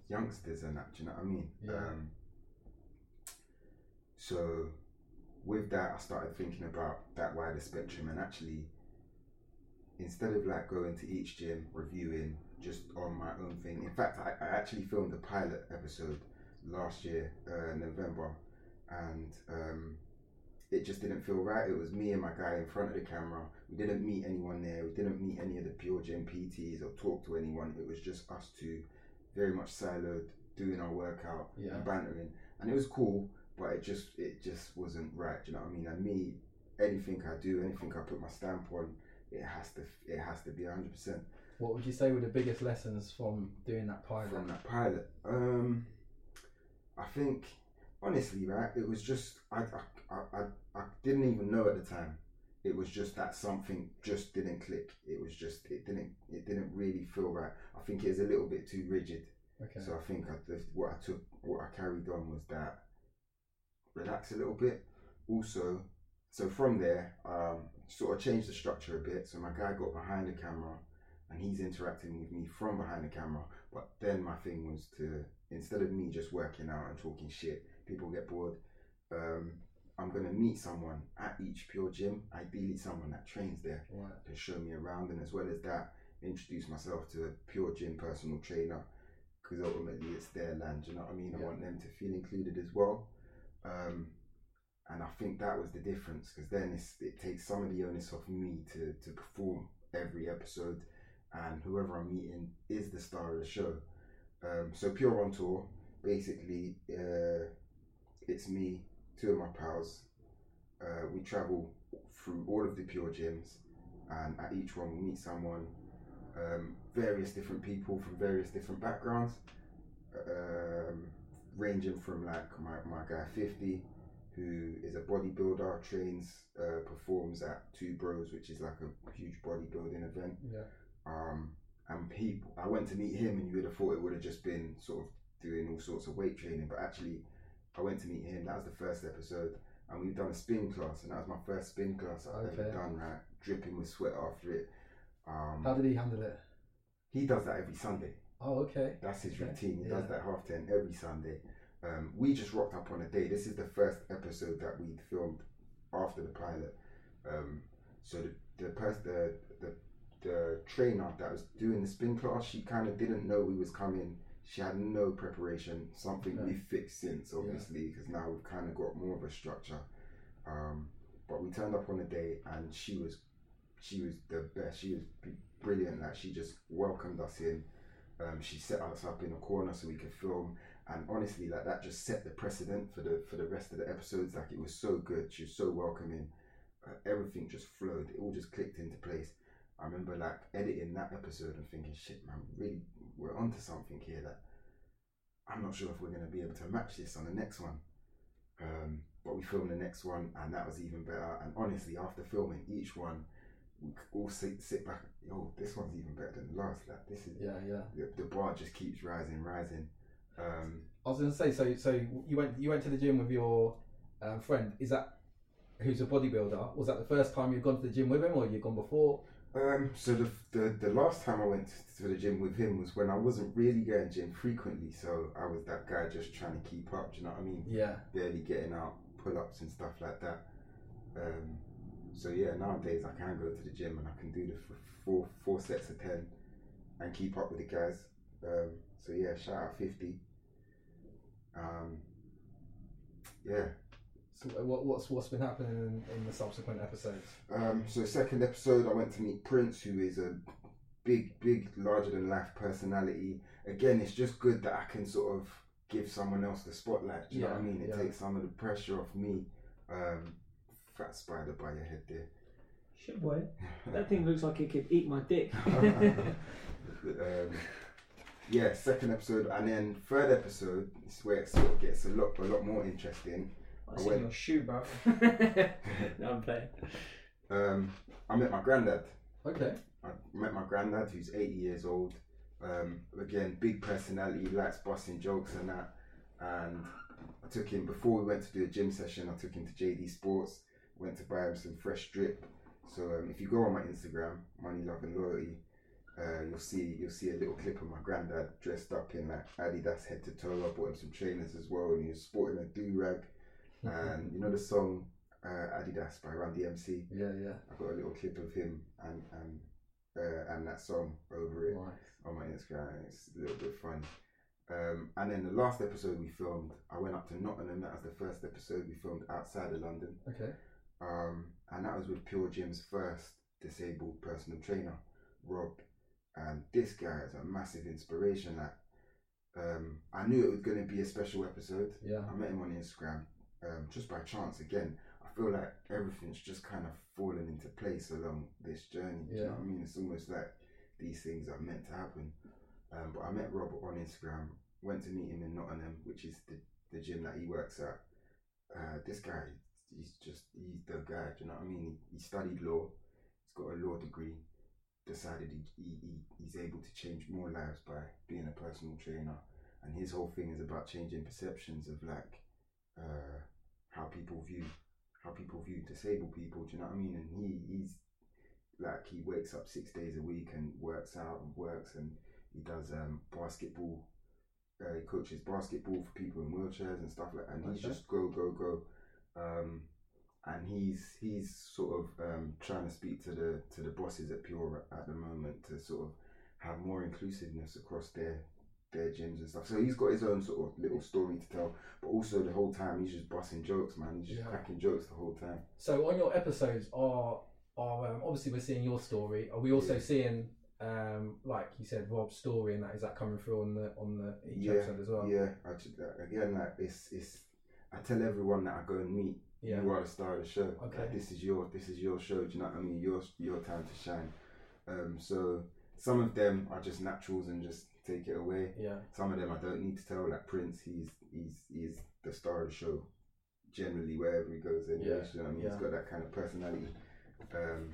youngsters and that. Do you know what I mean? Yeah. Um, so with that, I started thinking about that wider spectrum and actually instead of like going to each gym reviewing just on my own thing. In fact, I, I actually filmed a pilot episode last year, uh, November, and um, it just didn't feel right. It was me and my guy in front of the camera. We didn't meet anyone there. We didn't meet any of the pure gym PTs or talk to anyone. It was just us two, very much siloed, doing our workout Yeah. and bantering, and it was cool. But it just it just wasn't right. Do you know what I mean? And me, anything I do, anything I put my stamp on, it has to it has to be hundred percent What would you say were the biggest lessons from doing that pilot? from that pilot. Um, I think honestly, right, it was just I, I I I didn't even know at the time. It was just that something just didn't click. It was just it didn't it didn't really feel right. I think it was a little bit too rigid. Okay. So I think I, the, what I took, what I carried on was that relax a little bit. Also, so from there, um, sort of changed the structure a bit. So my guy got behind the camera, and he's interacting with me from behind the camera. But then my thing was to instead of me just working out and talking shit, people get bored. Um, I'm gonna meet someone at each pure gym, ideally someone that trains there Right. to show me around, and as well as that, introduce myself to a pure gym personal trainer because ultimately it's their land. You know what I mean? I want them to feel included as well. Um, and I think that was the difference because then it's, it takes some of the onus off me to, to perform every episode, and whoever I'm meeting is the star of the show. Um, so Pure on Tour, basically, uh, it's me, two of my pals. Uh, we travel through all of the Pure gyms, and at each one we meet someone, um, various different people from various different backgrounds, um, ranging from like my, my guy 50, who is a bodybuilder, trains, uh, performs at Two Bros, which is like a huge bodybuilding event. Yeah. Um, and people, I went to meet him, and you would have thought it would have just been sort of doing all sorts of weight training, but actually, I went to meet him. That was the first episode, and we've done a spin class, and that was my first spin class I've ever done. Right, dripping with sweat after it. Um, How did he handle it? he does that every Sunday. Oh, okay. That's his Okay, routine. He yeah. does that half ten every Sunday. Um, we just rocked up on a day. This is the first episode that we filmed after the pilot. Um, so the the, pers- the the the trainer that was doing the spin class, she kind of didn't know we was coming. She had no preparation. Something Yeah. we fixed since, obviously, because now we've kind of got more of a structure. Um, but we turned up on the day, and she was she was the best. She was brilliant. Like she just welcomed us in. Um, she set us up in a corner so we could film, and honestly, like that just set the precedent for the for the rest of the episodes. Like it was so good. She was so welcoming. Uh, everything just flowed. It all just clicked into place. I remember like editing that episode and thinking, shit, man, really, we're onto something here. That I'm not sure if we're gonna be able to match this on the next one. Um, but we filmed the next one, and that was even better. And honestly, after filming each one, we all sit, sit back. Oh, this one's even better than the last. Like this is Yeah, yeah. the, the bar just keeps rising, rising. Um, I was going to say, so so you went you went to the gym with your um, friend. Is that who's a bodybuilder? Was that the first time you've gone to the gym with him, or you've gone before? Um, so the, the the last time I went to the gym with him was when I wasn't really going gym frequently. So I was that guy just trying to keep up. Do you know what I mean? Yeah. Barely getting out pull ups and stuff like that. Um, so yeah, nowadays I can go to the gym and I can do the f- four four sets of ten and keep up with the guys. Um, so yeah, shout out fifty. Um, yeah. So what, what's what's been happening in, in the subsequent episodes? Um, so second episode, I went to meet Prince, who is a big, big, larger than life personality. Again, it's just good that I can sort of give someone else the spotlight. Do you know what I mean? It yeah. takes some of the pressure off me. Um, fat spider by your head there. Shit, boy. (laughs) That thing looks like it could eat my dick. (laughs) um, yeah, second episode, and then third episode is where it sort of gets a lot, a lot more interesting. I I see went- your shoe, bro. (laughs) (laughs) no, I'm playing. Um, I met my granddad. Okay. I met my granddad, who's 80 years old. Um, again, big personality, likes busting jokes and that. And I took him before we went to do a gym session. I took him to JD Sports. went to buy him some fresh drip. So um, if you go on my Instagram, Money Love and Loyalty, uh, you'll see you'll see a little clip of my granddad dressed up in like Adidas head to toe. I bought him some trainers as well, and he was sporting a do rag. And you know the song uh, Adidas by Run DMC. Yeah, yeah. I've got a little clip of him and and uh, and that song over it Nice. on my Instagram. It's a little bit funny. Um, and then the last episode we filmed, I went up to Nottingham. That was the first episode we filmed outside of London. Okay. Um, and that was with Pure Gym's first disabled personal trainer, Rob. And this guy is a massive inspiration. Like, um, I knew it was going to be a special episode. Yeah. I met him on Instagram um, just by chance. Again, I feel like everything's just kind of fallen into place along this journey. Do you know what I mean? It's almost like these things are meant to happen. Um, but I met Rob on Instagram, went to meet him in Nottingham, which is the, the gym that he works at. Uh, this guy, he's just, he's the guy, do you know what I mean? He, he studied law, he's got a law degree, decided he, he, he, he's able to change more lives by being a personal trainer. And his whole thing is about changing perceptions of like uh, how people view how people view disabled people. Do you know what I mean? And he he's like he wakes up six days a week and works out and works and he does um, basketball. Uh, he coaches basketball for people in wheelchairs and stuff like that. And he's just go go go. Um, and he's he's sort of um, trying to speak to the to the bosses at Pure at the moment to sort of have more inclusiveness across their their gyms and stuff. So he's got his own sort of little story to tell, but also the whole time he's just busting jokes, man. He's just Yeah. cracking jokes the whole time. So on your episodes are are um, obviously we're seeing your story. Are we also Yeah. seeing um, like you said Rob's story and that is that coming through on the on the each yeah, episode as well? yeah. I just, again, like it's it's. I tell everyone that I go and meet, Yeah. you are the star of the show. Okay. Like, this is your this is your show. Do you know what I mean? Your your time to shine. Um, so some of them are just naturals and just take it away. Yeah. Some of them I don't need to tell. Like Prince, he's he's he's the star of the show. Generally, wherever he goes, anyway, Yeah, you know I mean. yeah. He's got that kind of personality. Um,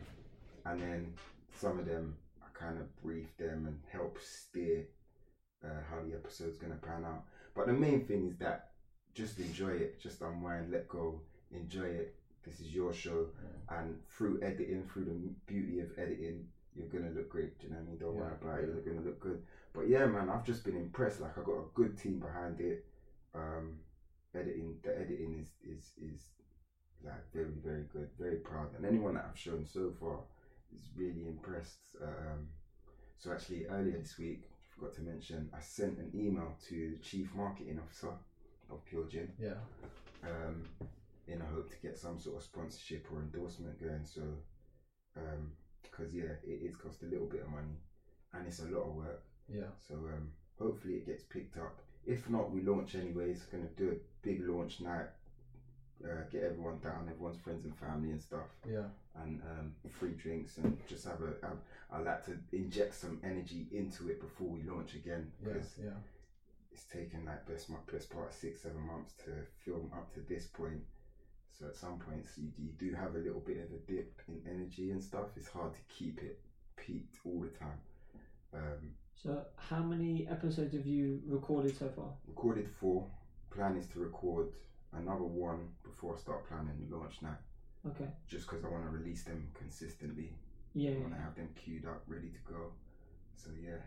and then some of them, I kind of brief them and help steer uh, how the episode's gonna pan out. But the main thing is that just enjoy it, just unwind, let go, enjoy it. This is your show, and through editing, through the beauty of editing, you're gonna look great. Do you know what I mean? Don't worry about it. You're gonna look good. But yeah, man, I've just been impressed. Like I got a good team behind it. Um, editing, the editing is is is like very very good. Very proud, and anyone that I've shown so far is really impressed. Um, so actually, earlier this week, I forgot to mention, I sent an email to the chief marketing officer of Pure Gym Yeah. um, in a hope to get some sort of sponsorship or endorsement going. So, because yeah, it is cost a little bit of money, and it's a lot of work. Yeah. So um, hopefully it gets picked up. If not, we launch anyways. Gonna do a big launch night. Uh, get everyone down, everyone's friends and family and stuff, Yeah. and um, free drinks, and just have a. Have, I like to inject some energy into it before we launch again Yeah. because Yeah. it's taken like best my best part of six seven months to film up to this point so at some points you, you do have a little bit of a dip in energy and stuff it's hard to keep it peaked all the time um, So, how many episodes have you recorded so far? recorded four plan is to record another one before I start planning the launch night Okay. just because I want to release them consistently Yeah. I want to have them queued up ready to go so yeah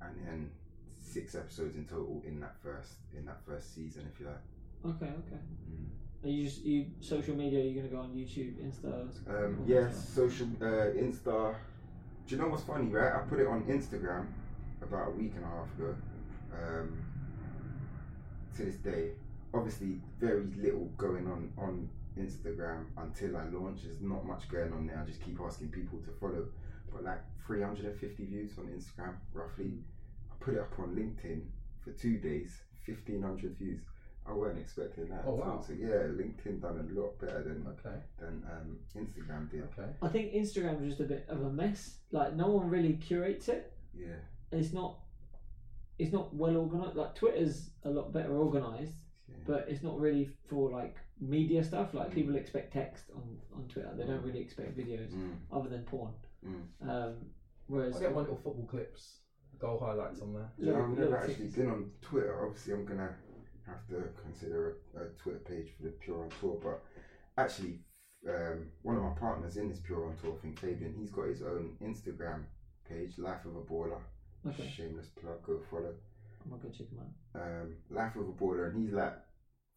and then six episodes in total in that first in that first season if you like Okay. Okay. Mm. Are you just you social media? You're gonna go on YouTube, Insta. Um, yes, stuff? social, uh, Insta. Do you know what's funny, right? I put it on Instagram about a week and a half ago. Um, to this day, obviously, very little going on on Instagram until I launch. There's not much going on there. I just keep asking people to follow. But like 350 views on Instagram, roughly. I put it up on LinkedIn for two days, 1500 views. I weren't expecting that. Oh, wow. So yeah, LinkedIn done a lot better than Okay. than um, Instagram did. Okay. I think Instagram is just a bit of a mess. Like no one really curates it. Yeah, It's not. It's not well organized. Like Twitter's a lot better organized, yeah. but it's not really for like media stuff. Like Mm. people expect text on on Twitter. They don't really expect videos Mm, other than porn. mm. Um, whereas I get my little football clips, goal highlights on there. Yeah, Little- I've never actually things. been on Twitter. Obviously, I'm gonna have to consider a, a Twitter page for the Pure on Tour. But actually, um, one of my partners in this Pure on Tour thing, Fabian, he's got his own Instagram page, Life of a Baller. Okay. Shameless plug, go follow. I'm gonna go check him out. Um, Life of a Baller, and he's like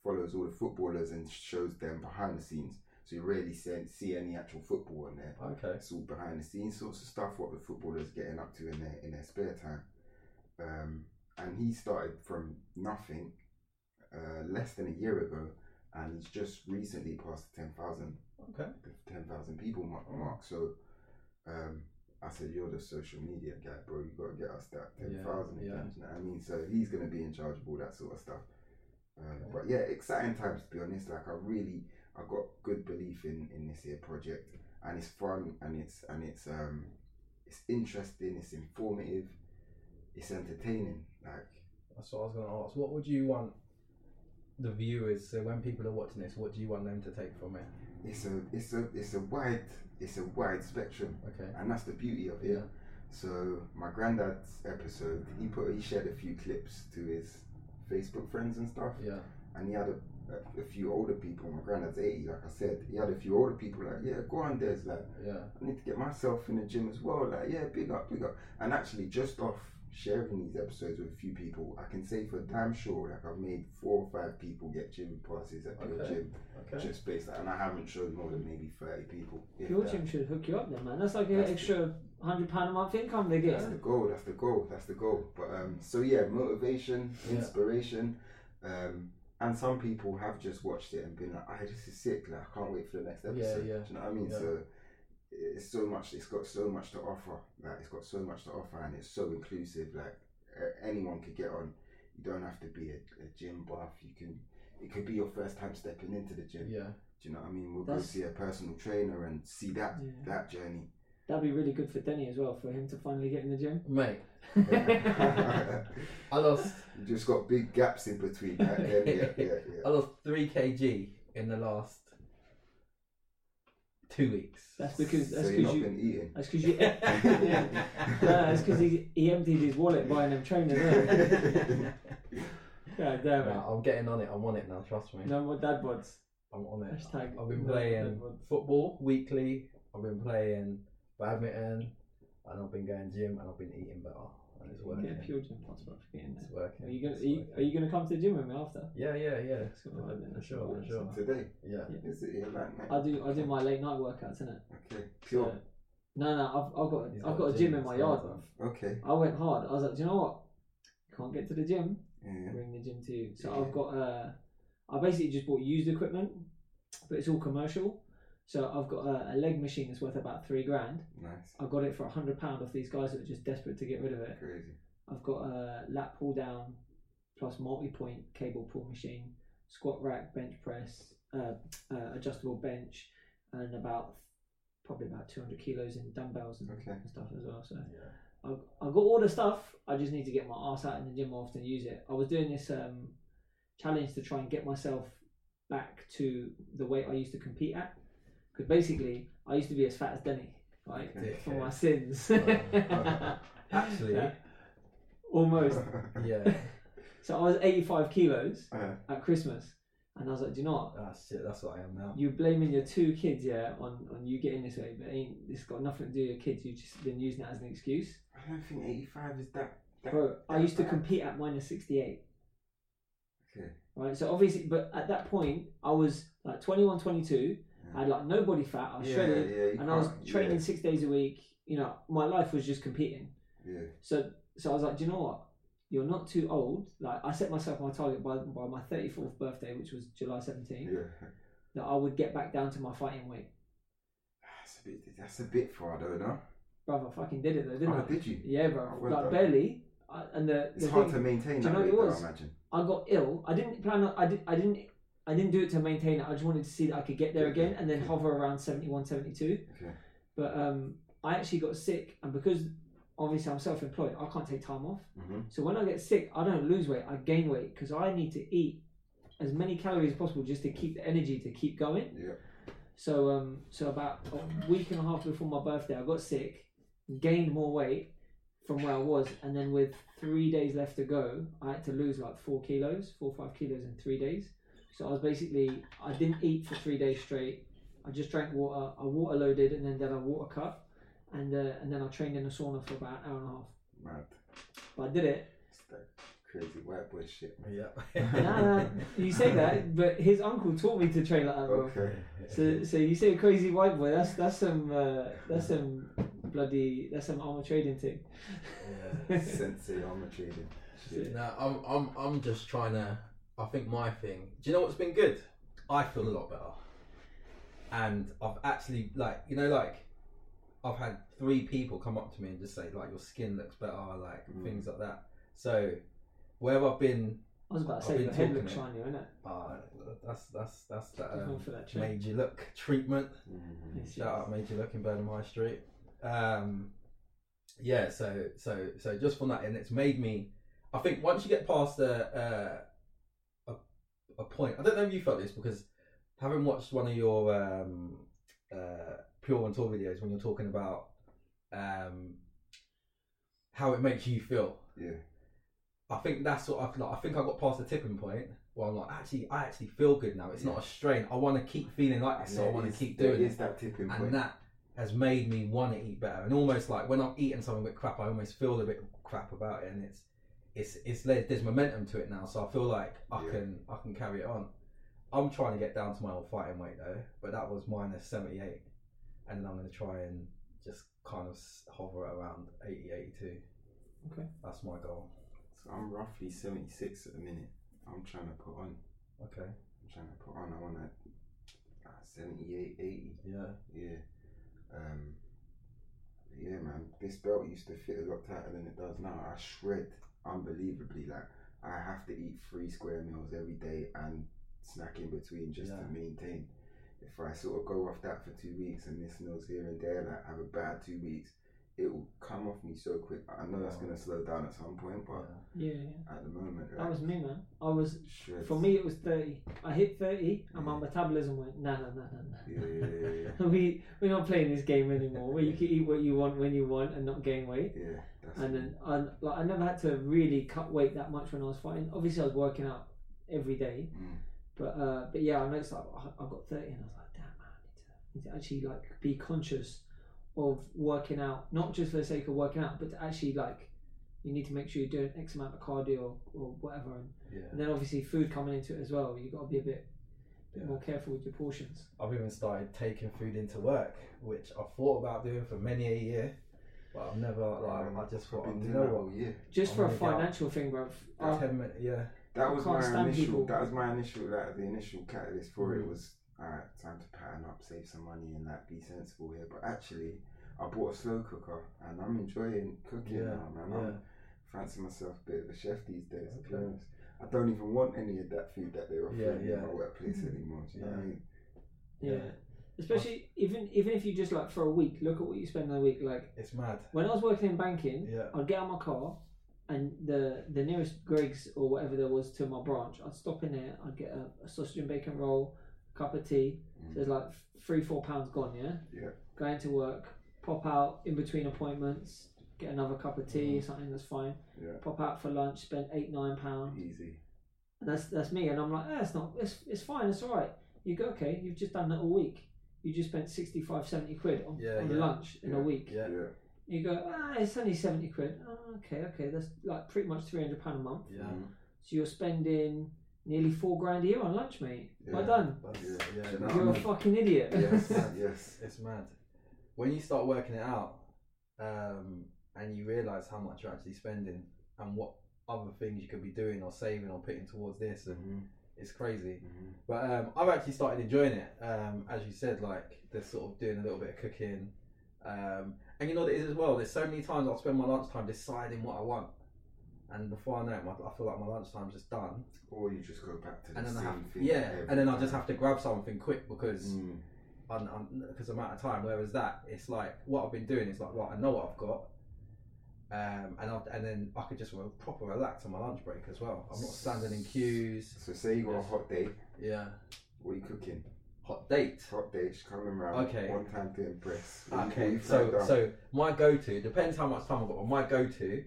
follows all the footballers and shows them behind the scenes. So you rarely see, see any actual football in there. Okay. It's all behind the scenes sorts of stuff, what the footballers getting up to in their in their spare time. Um, and he started from nothing uh, less than a year ago, and he's just recently passed the ten thousand Okay. the 10,000 people mark. mark. So um, I said, You're the social media guy, bro. You got to get us that 10,000 Yeah, again. yeah. You know what I mean? So he's going to be in charge of all that sort of stuff. Um, Okay. But yeah, exciting times to be honest. Like, I really, I got good belief in, in this here project, and it's fun, and it's, and it's, um, it's interesting, it's informative, it's entertaining. Like, That's what I was going to ask. What would you want the viewers? So when people are watching this, what do you want them to take from it? it's a, it's a, it's a wide, it's a wide spectrum. Okay. and that's the beauty of it. Yeah. So my granddad's episode, he mm-hmm. put he shared a few clips to his Facebook friends and stuff, Yeah. and he had a, a, a few older people. My granddad's eighty, like I said. He had a few older people like, yeah, go on, Des. Like, Yeah. I need to get myself in the gym as well. Like, yeah, big up, big up. And actually, just off sharing these episodes with a few people, I can say for damn sure, like I've made four or five people get gym passes at Pure Okay. Gym, Okay. just based, and I haven't showed more than maybe thirty people. if Pure that. Gym should hook you up then, man. That's like an That's the- extra hundred pound a month income they get. That's the goal. That's the goal. That's the goal. But um, so yeah, motivation, Yeah. inspiration, um, and some people have just watched it and been like, "Ah, this is sick! Like, I can't wait for the next Yeah, episode." yeah. Do you know what I mean? Yeah. So it's so much. It's got so much to offer. Like it's got so much to offer, and it's so inclusive. Like anyone could get on. You don't have to be a, a gym buff. You can. It could be your first time stepping into the gym. Yeah. Do you know what I mean? We'll That's- go see a personal trainer and see that Yeah. that journey. That'd be really good for Denny as well, for him to finally get in the gym. Mate, you (laughs) I lost just got big gaps in between. Right? (laughs) Then, yeah, yeah, I lost three kg in the last two weeks. That's because that's so you've because not you. been eating. That's because you. yeah. (laughs) (laughs) No, that's because he, he emptied his wallet buying them trainers. Yeah, (laughs) God damn it. Nah, I'm getting on it. I'm on it now. Trust me. No more dad bods. I'm on it. Hashtag I've been playing football weekly. I've been playing badminton, and I've been going gym, and I've been eating better, and it's working. Get a pure gym pass, bro. Get in It's working. Are you gonna are you, are you gonna come to the gym with me after? Yeah, yeah, yeah. Let's go, right then, For sure, for sure. Today, Yeah. is it here night? I do I do my late night workouts, innit? Okay, pure. So, no, no, I've, I've got He's I've got got a a gym gym in my yard, his. Okay. I went hard. I was like, do you know what? Can't get to the gym. Yeah. Bring the gym to you. So Yeah. I've got uh, I basically just bought used equipment, but it's all commercial. So I've got a, a leg machine that's worth about three grand. Nice. I got it for a hundred pound off these guys that were just desperate to get rid of it. Crazy. I've got a lat pull down plus multi point cable pull machine, squat rack, bench press, uh, uh, adjustable bench, and about probably about 200 kilos in dumbbells and, Okay. and stuff as well. So Yeah. I've, I've got all the stuff. I just need to get my ass out in the gym more often and use it. I was doing this um, challenge to try and get myself back to the weight I used to compete at. Because basically, I used to be as fat as Denny, right? Okay. For my sins. Actually, (laughs) Yeah. Almost. (laughs) yeah. So I was 85 kilos Uh, at Christmas, and I was like, do you know what? That's shit. That's what I am now. You're blaming your two kids, yeah, on, on you getting this way, but ain't this got nothing to do with your kids? You've just been using it as an excuse, I don't think 85 is that. that bro. I that used to compete at minus 68, Okay. right? So obviously, but at that point, I was like 21, 22. I had like no body fat. I was yeah, shredded, yeah, and I was training six days a week. You know, my life was just competing. Yeah. So so I was like, do you know what? You're not too old. Like I set myself my target by by my 34th birthday, which was July 17th, Yeah. that I would get back down to my fighting weight. That's a bit. That's a bit far, though, no? Brother, I fucking did it though, didn't Oh, I? did you? Yeah, bro. Well like done. barely. I, and the, It's the hard thing- to maintain do you know what it though, was? I imagine. I got ill. I didn't plan. On, I did. I didn't. I didn't do it to maintain it. I just wanted to see that I could get there again and then hover around 71, 72. Okay. But um, I actually got sick, and because obviously I'm self-employed, I can't take time off. hmm So when I get sick, I don't lose weight. I gain weight because I need to eat as many calories as possible just to keep the energy to keep going. Yeah. So um, so about a week and a half before my birthday, I got sick, gained more weight from where I was, and then with three days left to go, I had to lose like four kilos, four or five kilos in three days. So I was basically I didn't eat for three days straight. I just drank water. I water loaded and then did a water cut, and uh, and then I trained in the sauna for about an hour and a half. Mad. But I did it. It's that crazy white boy shit. Yeah. (laughs) Nah, nah, you say that, but his uncle taught me to train like that, bro. Okay. So, so you say crazy white boy? That's that's some uh, that's some bloody that's some armor trading thing. Yeah. (laughs) Sensei armor trading. Shit. No, I'm, I'm, I'm just trying to. I think my thing. Do you know what's been good? I feel a lot better, and I've actually like you know like I've had three people come up to me and just say like your skin looks better, like Mm. things like that. So where I've been, I was about to I've say your head looks it. shinier, innit? uh, that's that's that's that um, that made you look treatment. Mhm. Yes, Shout out yes. made you look in Burnham High Street. Um, yeah, so so so just from that, and it's made me. I think once you get past the a, a, point, I don't know if you felt this because having watched one of your um, uh, Pure on Tour videos when you're talking about um, how it makes you feel. Yeah. I think that's what I like. I think I got past the tipping point where I'm like, actually, I actually feel good now. It's not a strain. I want to keep feeling like this, so I want to keep doing it is that tipping point. and that has made me want to eat better and almost like when i'm eating something a bit crap i almost feel a bit crap about it and it's it's it's there's momentum to it now so i feel like i Yeah. can i can carry it on i'm trying to get down to my old fighting weight though but that was minus 78 and then i'm going to try and just kind of hover around 80 82 Okay. that's my goal So I'm roughly 76 at the minute. I'm trying to put on. okay I'm trying to put on. I want at uh, 78, 80. yeah Yeah. Um, yeah, man. This belt used to fit a lot tighter than it does now. I shred unbelievably. Like I have to eat three square meals every day and snack in between just to maintain. If I sort of go off that for two weeks and miss meals here and there, like have a bad two weeks, it will come off me so quick. I know that's gonna slow down at some point, but Yeah, yeah. at the moment, That was me, man. I was shreds. for me. It was thirty. I hit thirty, and my metabolism went nah, nah, nah, nah, nah. Yeah, yeah, yeah, yeah. (laughs) we we're not playing this game anymore. Where you can eat what you want when you want and not gain weight. yeah. That's And then I like I never had to really cut weight that much when I was fighting. Obviously, I was working out every day, Mm. but uh, but yeah, I noticed like I, I got thirty, and I was like, damn man, I need to, need to actually like be conscious of working out, not just for the sake of working out, but to actually like you need to make sure you're doing X amount of cardio or whatever, and, yeah and then obviously food coming into it as well. You have got to be a bit, bit Yeah. more careful with your portions. I've even started taking food into work, which I've thought about doing for many a year, but I've never like. I just I've thought, been doing know that all year. Just I'm for a gonna get out. financial thing, bruv. I- Ten minutes, yeah, That was can't my stand initial. people. That was my initial. Like the initial catalyst for it Mm. was alright. Time to pattern up, save some money, and like be sensible here. But actually, I bought a slow cooker, and I'm enjoying cooking yeah, now, man. yeah. I'm fancy myself a bit of a chef these days. To be Okay. honest, I don't even want any of that food that they're offering Yeah, in yeah. my workplace anymore. Do you know what I Yeah. mean? Yeah. Especially even even if you just like for a week, look at what you spend in a week. Like It's mad. when I was working in banking, Yeah, I'd get out my car, and the the nearest Greggs or whatever there was to my branch, I'd stop in there. I'd get a, a sausage and bacon roll, cup of tea. Mm. So there's like three four pounds gone. Yeah. Yeah. Going to work, pop out in between appointments, get another cup of tea, something that's fine. Yeah. Pop out for lunch, spend eight nine pound. Easy. And that's that's me, and I'm like, eh, it's not, it's, it's fine, it's all right. You go, okay, you've just done that all week. You just spent 65, 70 quid on, Yeah, on yeah. lunch in Yeah, a week. yeah, Yeah. You go, ah, it's only 70 quid. Oh, okay, okay, that's like pretty much 300 pound a month. yeah. Mm. So you're spending nearly four grand a year on lunch, mate. Well Yeah. done. That's, Yeah. yeah, Do you no, know You're a a I mean? fucking idiot. Yes. (laughs) yes. it's mad. When you start working it out, um, and you realise how much you're actually spending and what other things you could be doing or saving or putting towards this, and Mhm. It's crazy. Mhm. But um, I've actually started enjoying it. Um, as you said, like the sort of doing a little bit of cooking. Um, and you know what it is as well. There's so many times I'll spend my lunchtime deciding what I want, and before I know it, my, I feel like my lunchtime's just done. Or you just go back to the And then same I have, thing. yeah, and then I just have to grab something quick because Mm. on, on because I'm out of time. Whereas that, it's like what I've been doing is like, right, I know what I've got, um, and I've, and then I could just re- proper relax on my lunch break as well. I'm not standing in queues. So say you got a hot date. Yeah, What are you cooking? hot date. Hot date. She's coming round. Okay. One time to impress. What Okay, you so so my go-to depends how much time I've got. But my go-to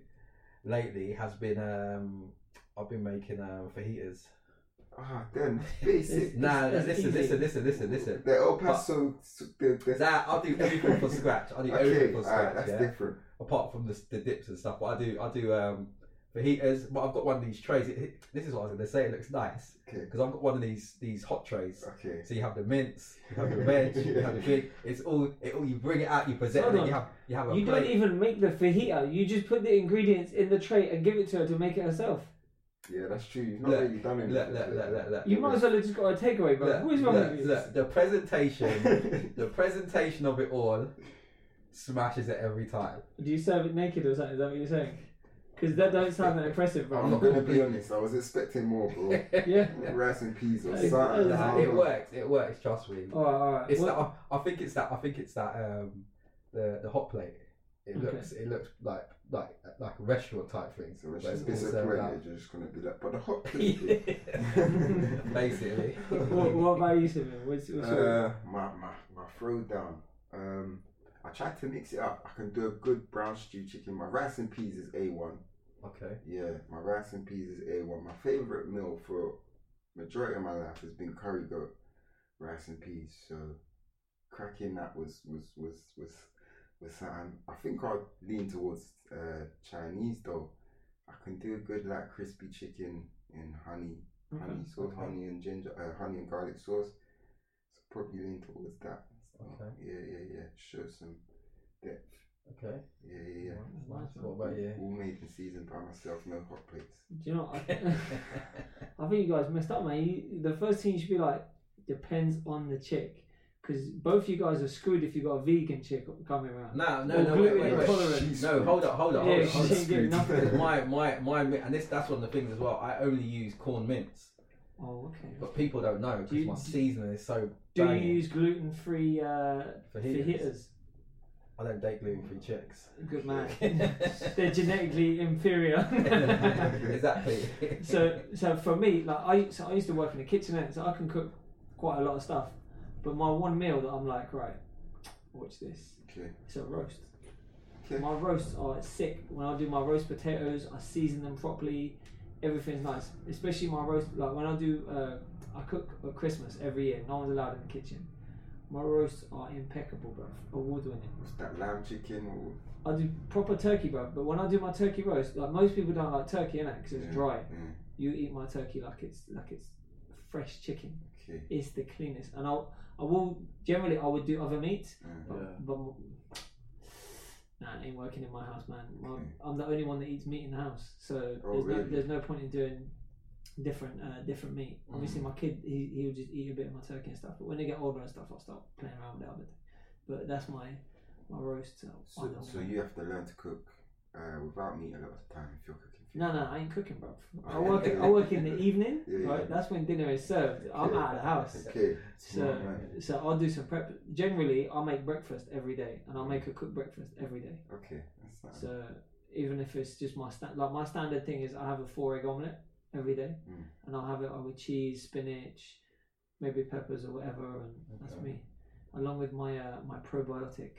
lately has been um, I've been making um, fajitas. Ah, then (laughs) basic. Nah, it's listen, easy. listen, listen, listen, listen. The El Paso. the, the, That I'll do everything from scratch. I'll do okay, everything from alright, scratch. that's yeah. different. Apart from the, the dips and stuff, but I do I do um fajitas. But I've got one of these trays. It, it- this is what I was going to say. It looks nice Okay, because I've got one of these these hot trays. okay. So you have the mince, you have the (laughs) veg, you have the big. It's all it all. You bring it out, you present Hold it. and You have you have a You plate. don't even make the fajita. You just put the ingredients in the tray and give it to her to make it herself. Yeah, that's true. You've not Look, really done anything. Look, look, look, look, look. You might as well have just got a takeaway, bro. Look, what is wrong look, with you? look, the presentation, (laughs) the presentation of it all smashes it every time. Do you serve it naked or something? Is that what you're saying? Because that don't sound that impressive, bro. I'm not gonna be honest. I was expecting more, bro. (laughs) Yeah. Rice and peas or something. Nah, it works. It works. Trust me. All right, all right. It's Well, that. I think it's that. I think it's that. Um, the the hot plate. It Okay. looks. It looks like like like a restaurant type thing. So it's but just it's all served. You're just gonna be like, but the hot (laughs) plate. (laughs) Basically. what, what about you, Simon? What's, what's your... Uh, my, my, my throwdown. Um, I tried to mix it up. I can do a good brown stew chicken. My rice and peas is A1. Okay. Yeah, my rice and peas is A1. My favourite meal for majority of my life has been curry goat, rice and peas. So cracking that was was was was was something. I think I'd lean towards uh, Chinese though. I can do a good like crispy chicken in honey, honey sauce, okay. honey and ginger, uh, honey and garlic sauce. So probably lean towards that. So, Okay. Yeah, yeah, yeah. Show some depth. Okay. Yeah, yeah, yeah. Nice. What about you? All made and seasoned by myself, no hot plates. Do you know? what? I, (laughs) I think you guys messed up, man. You, the first thing you should be like depends on the chick, because both you guys are screwed if you've got a vegan chick coming around. No, no, Or no, wait, gluten wait, wait. intolerant. No, hold up, hold up, hold Yeah, up. Hold she up. nothing. Because (laughs) my, my, my, and this, that's one of the things as well. I only use corn mince, Oh, okay. but people don't know because you- my seasoning is so. Do you use gluten free uh, Fajitas. fajitas? I don't date gluten-free chicks. Good man. (laughs) They're genetically inferior. (laughs) exactly. so so for me, like I so I used to work in a kitchen, innit? so I can cook quite a lot of stuff. But my one meal that I'm like, right, watch this. Okay. It's a roast. Okay. My roasts are sick. When I do my roast potatoes, I season them properly. Everything's nice, especially my roast. Like when I do, uh, I cook at Christmas every year. No one's allowed in the kitchen. My roasts are impeccable, bro. Award winning. What's that lamb chicken or I do proper turkey, bro. But when I do my turkey roast, like most people don't like turkey, innit? Because it's Yeah, dry. yeah. You eat my turkey like it's like it's fresh chicken. Okay. It's the cleanest, and I'll I will generally I would do other meats, Yeah. but, but nah, it ain't working in my house, man. My, Okay. I'm the only one that eats meat in the house, so Oh, there's no there's no point in doing different uh, different meat. Obviously, Mm. my kid he he'll just eat a bit of my turkey and stuff, but when they get older and stuff, I'll start playing around with it bit. But that's my my roast. So, So, so you have to learn to cook uh, without meat a lot of the time if you're cooking. No, no, I ain't cooking, bro. I Oh, work. I work in the (laughs) evening, Yeah, yeah. right? That's when dinner is served. I'm out of the house. Okay. So, man. so I'll do some prep. Generally, I'll make breakfast every day, and I'll make a cooked breakfast every day. Okay. So even if it's just my sta- like my standard thing is I have a four egg omelette every day, Mm. and I'll have it with cheese, spinach, maybe peppers or whatever, and that's me, along with my uh, my probiotic,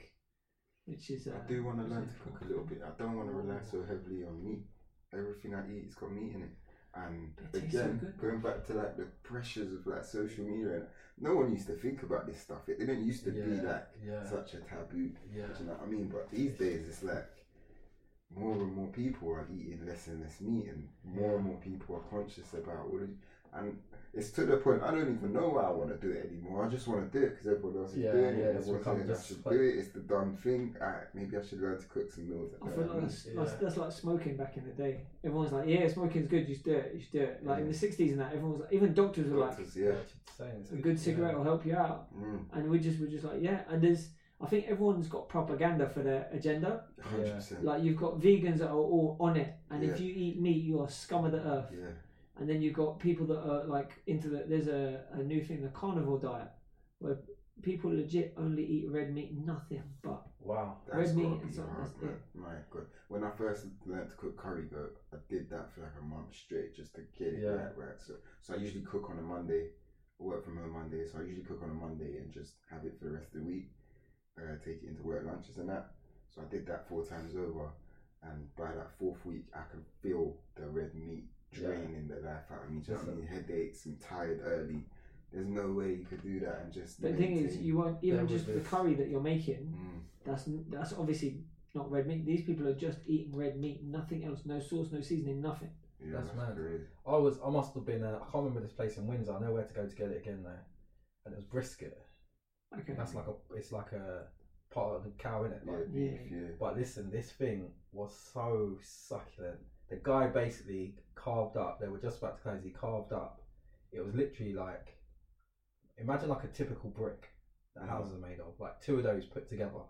which is. Uh, I do want to learn to cook a little bit. I don't want to rely so heavily on meat. Everything I eat it's got meat in it. And It tastes so again, going back to like the pressures of like social media, and no one used to think about this stuff. It didn't used to be like yeah. such a taboo. Yeah. Do you know what I mean? But these days, it's like more and more people are eating less and less meat, and more and more people are conscious about what. And it's to the point I don't even know why I want to do it anymore. I just want to do it because everyone else is Yeah, doing yeah, it. it's Everyone's saying I should like- do it. It's the done thing. Alright, maybe I should learn to cook some meals. I feel like that's, that's, Yeah. that's like smoking back in the day. Everyone's like, yeah, smoking's good. You should do it. You should do it. Like in the '60s and that, everyone was like, even doctors were like, yeah. A good cigarette will help you out. Mm, and we just were just like yeah and there's i think everyone's got propaganda for their agenda 100%. like you've got vegans that are all on it and if you eat meat you're scum of the earth yeah. And then you've got people that are like into the there's a, a new thing the carnivore diet where people legit only eat red meat nothing but Wow. That's Red meat gotta and be something, hard, that's man. My God. When I first learned to cook curry goat, I did that for like a month straight just to get it Yeah. right, right. So, so I usually cook on a Monday. I work from home Monday, so I usually cook on a Monday and just have it for the rest of the week. Uh, take it into work lunches and that. So I did that four times over, and by that fourth week, I could feel the red meat draining the life out of me. Just Just me headaches. I'm tired early. There's no way you could do that and just. But the thing is, you won't even just the curry that you're making. Mm, That's that's obviously not red meat. These people are just eating red meat, nothing else, no sauce, no seasoning, nothing. yeah, That's that's, mad. crazy. I was, I must have been, uh, I can't remember this place in Windsor. I know where to go to get it again though, and it was brisket. Okay. That's like a, it's like a part of the cow in it. Like, Yeah. yeah. But listen, this thing was so succulent. The guy basically carved up. They were just about to close. He carved up. It was literally like, imagine like a typical brick that Mhm. houses are made of. Like two of those put together.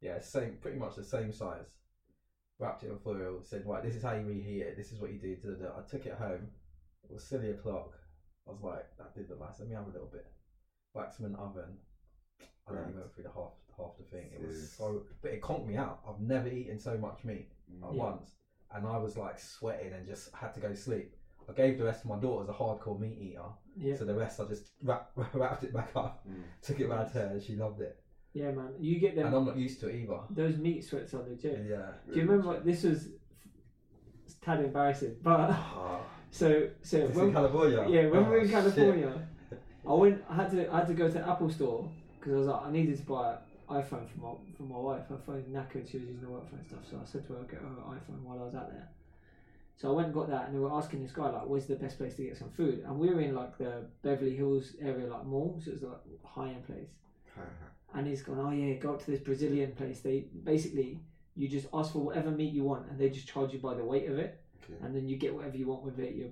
Yeah, same, pretty much the same size. Wrapped it in foil. Said, right, this is how you reheat it. This is what you do. da, da, da. I took it home. It was silly o'clock. I was like, that did look last. Let me have a little bit. Waxman oven. I Right. went through the half half the thing. It was so, but it conked me out. I've never eaten so much meat at Mm. Yeah. once, and I was like sweating and just had to go to sleep. I gave the rest to my daughter as a hardcore meat eater, Yeah. so the rest I just (laughs) wrap, wrapped it back up, Mm. (laughs) took it round to her, and she loved it. Yeah, man. You get them. And I'm not used to it either. Those meat sweats are legit. Yeah. Do you remember what this was? It's tad embarrassing, but Ah, (laughs) so so it's when, in California. yeah, when we were in Oh, shit. California, I went. I had to. I had to go to the Apple store because I was like, I needed to buy an iPhone for my for my wife. Her phone's knackered. She was using the work phone stuff. So I said to her, I'll get her an iPhone while I was out there. So I went and got that, and they were asking this guy like, "Where's the best place to get some food?" And we were in like the Beverly Hills area, like mall, so it was like high end place. Uh-huh. And he's gone, "Oh yeah, go up to this Brazilian place. They basically you just ask for whatever meat you want, and they just charge you by the weight of it." okay. and then you get whatever you want with it, your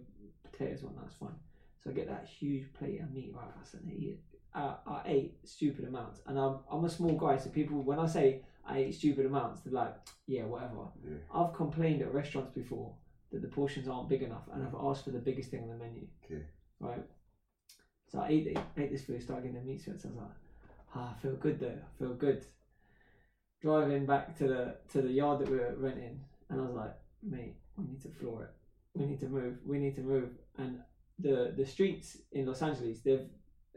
potatoes, one that's fine. So I get that huge plate of meat, right? I said, eat it. Uh, I ate stupid amounts, and I'm I'm a small guy, so people when I say I ate stupid amounts, they're like, yeah, whatever. Yeah. I've complained at restaurants before that the portions aren't big enough, and I've asked for the biggest thing on the menu, Okay. right? So I ate ate this food, started getting the meat sweats. I was like, ah, I feel good though, I feel good. Driving back to the to the yard that we were renting, and I was like, mate, we need to floor it. We need to move. We need to move. And the the streets in Los Angeles, they've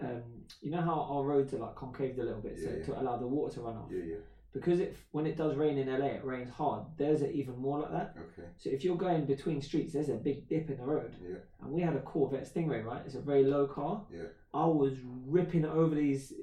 um, you know how our roads are like concaved a little bit, so Yeah, to allow the water to run off. Yeah, yeah. Because it when it does rain in LA, it rains hard. There's it even more like that. Okay. So if you're going between streets, there's a big dip in the road. Yeah. And we had a Corvette Stingray, right? It's a very low car. Yeah. I was ripping over these,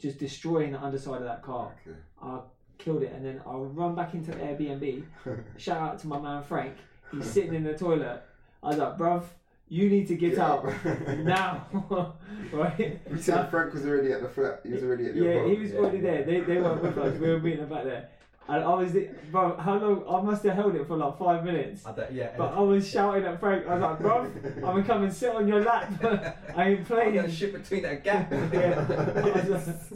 just destroying the underside of that car. Okay. I killed it, and then I'll run back into the Airbnb. (laughs) Shout out to my man Frank. He's sitting in the toilet. I was like, bruv, you need to get out (laughs) now, (laughs) right? You said Frank was already at the flat. He was already at your Yeah, he was Yeah. already there. They, they weren't with us. We were meeting back there. And I was, bro, how long? I must have held it for like five minutes. I don't, yeah. But I was shouting at Frank. I was like, bro, I'm gonna (laughs) come and sit on your lap. I ain't I'm playing. gonna shit between that gap. Yeah. I was,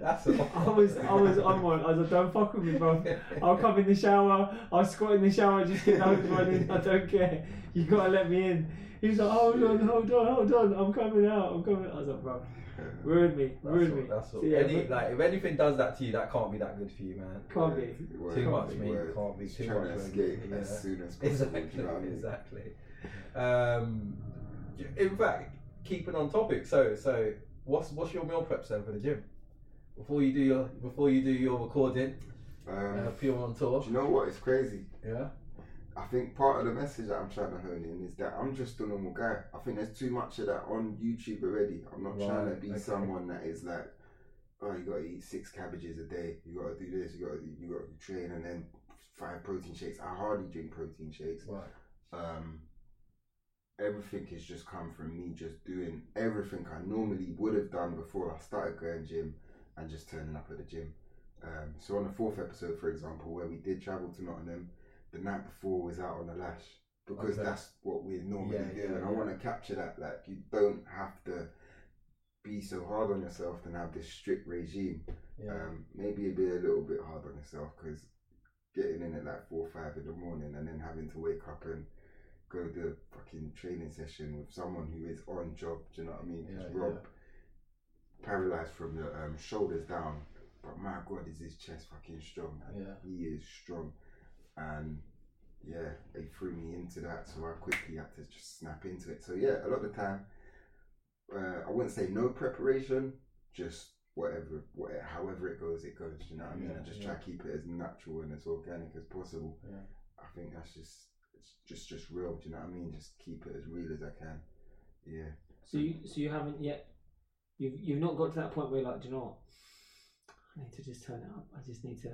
That's a I was, I was on one. I was like, don't fuck with me, bro. I'll come in the shower. I'll squat in the shower. Just get those running. I don't care. You gotta let me in. He was like, hold on, hold on, hold on. I'm coming out. I'm coming. I was like, bro, ruin me, That's ruin all, me. that's all. So, yeah, Any, but- like, if anything does that to you, that can't be that good for you, man. Can't be. Word, Too much word, meat word. can't be Just too trying much to escape yeah. as soon as (laughs) possible. Exactly, you know what I mean? exactly. Um, in fact, keeping on topic. So, so what's what's your meal preps then for the gym? Before you do your before you do your recording, Um, uh, pure on tour. do you know what? It's crazy. Yeah. I think part of the message that I'm trying to hone in is that I'm just a normal guy. I think there's too much of that on YouTube already. I'm not trying to be okay. someone that is like, oh, you gotta eat six cabbages a day. You gotta do this. You gotta you gotta train and then five protein shakes. I hardly drink protein shakes. Right. Um, everything has just come from me just doing everything I normally would have done before I started going gym and just turning up at the gym. Um, so on the fourth episode, for example, where we did travel to Nottingham, the night before was out on the lash because Okay. that's what we normally Yeah, do, yeah, and I want to capture that. Like you don't have to be so hard on yourself and have this strict regime. Yeah. Um, maybe be a little bit hard on yourself because getting in at like four or five in the morning and then having to wake up and go do a fucking training session with someone who is on job. Do you know what I mean? 'Cause Yeah, Rob, paralyzed from the um, shoulders down, but my god, is his chest fucking strong? man. Yeah. he is strong, and yeah, they threw me into that, so I quickly had to just snap into it. So yeah, a lot of the time, uh, I wouldn't say no preparation, just whatever, whatever, however it goes, it goes. You know what I mean? Yeah, I just yeah. try to keep it as natural and as organic as possible. Yeah. I think that's just it's just just real. Do you know what I mean? Just keep it as real as I can. Yeah. So you so you haven't yet you've you've not got to that point where you're like, do you know what? I need to just turn it up. I just need to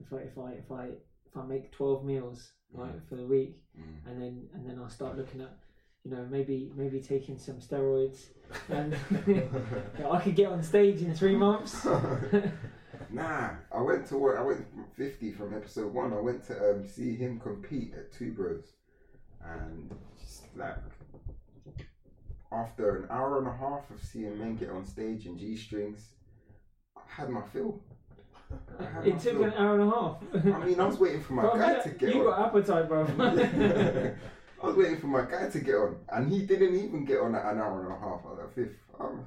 if I if I if I if I make twelve meals right Mm. for the week Mm. and then and then I'll start looking at you know maybe maybe taking some steroids and (laughs) I could get on stage in three months. (laughs) Nah, I went to work. I went from 50 from episode one. I went to um, see him compete at Two Bros, and just like after an hour and a half of seeing men get on stage in G strings, I had my fill. I had it took an hour and a half. I mean, I was waiting for my Bro, guy you, to get you on. got appetite, bro. (laughs) I was waiting for my guy to get on, and he didn't even get on at an hour and a half. I was like, fifth, I'm,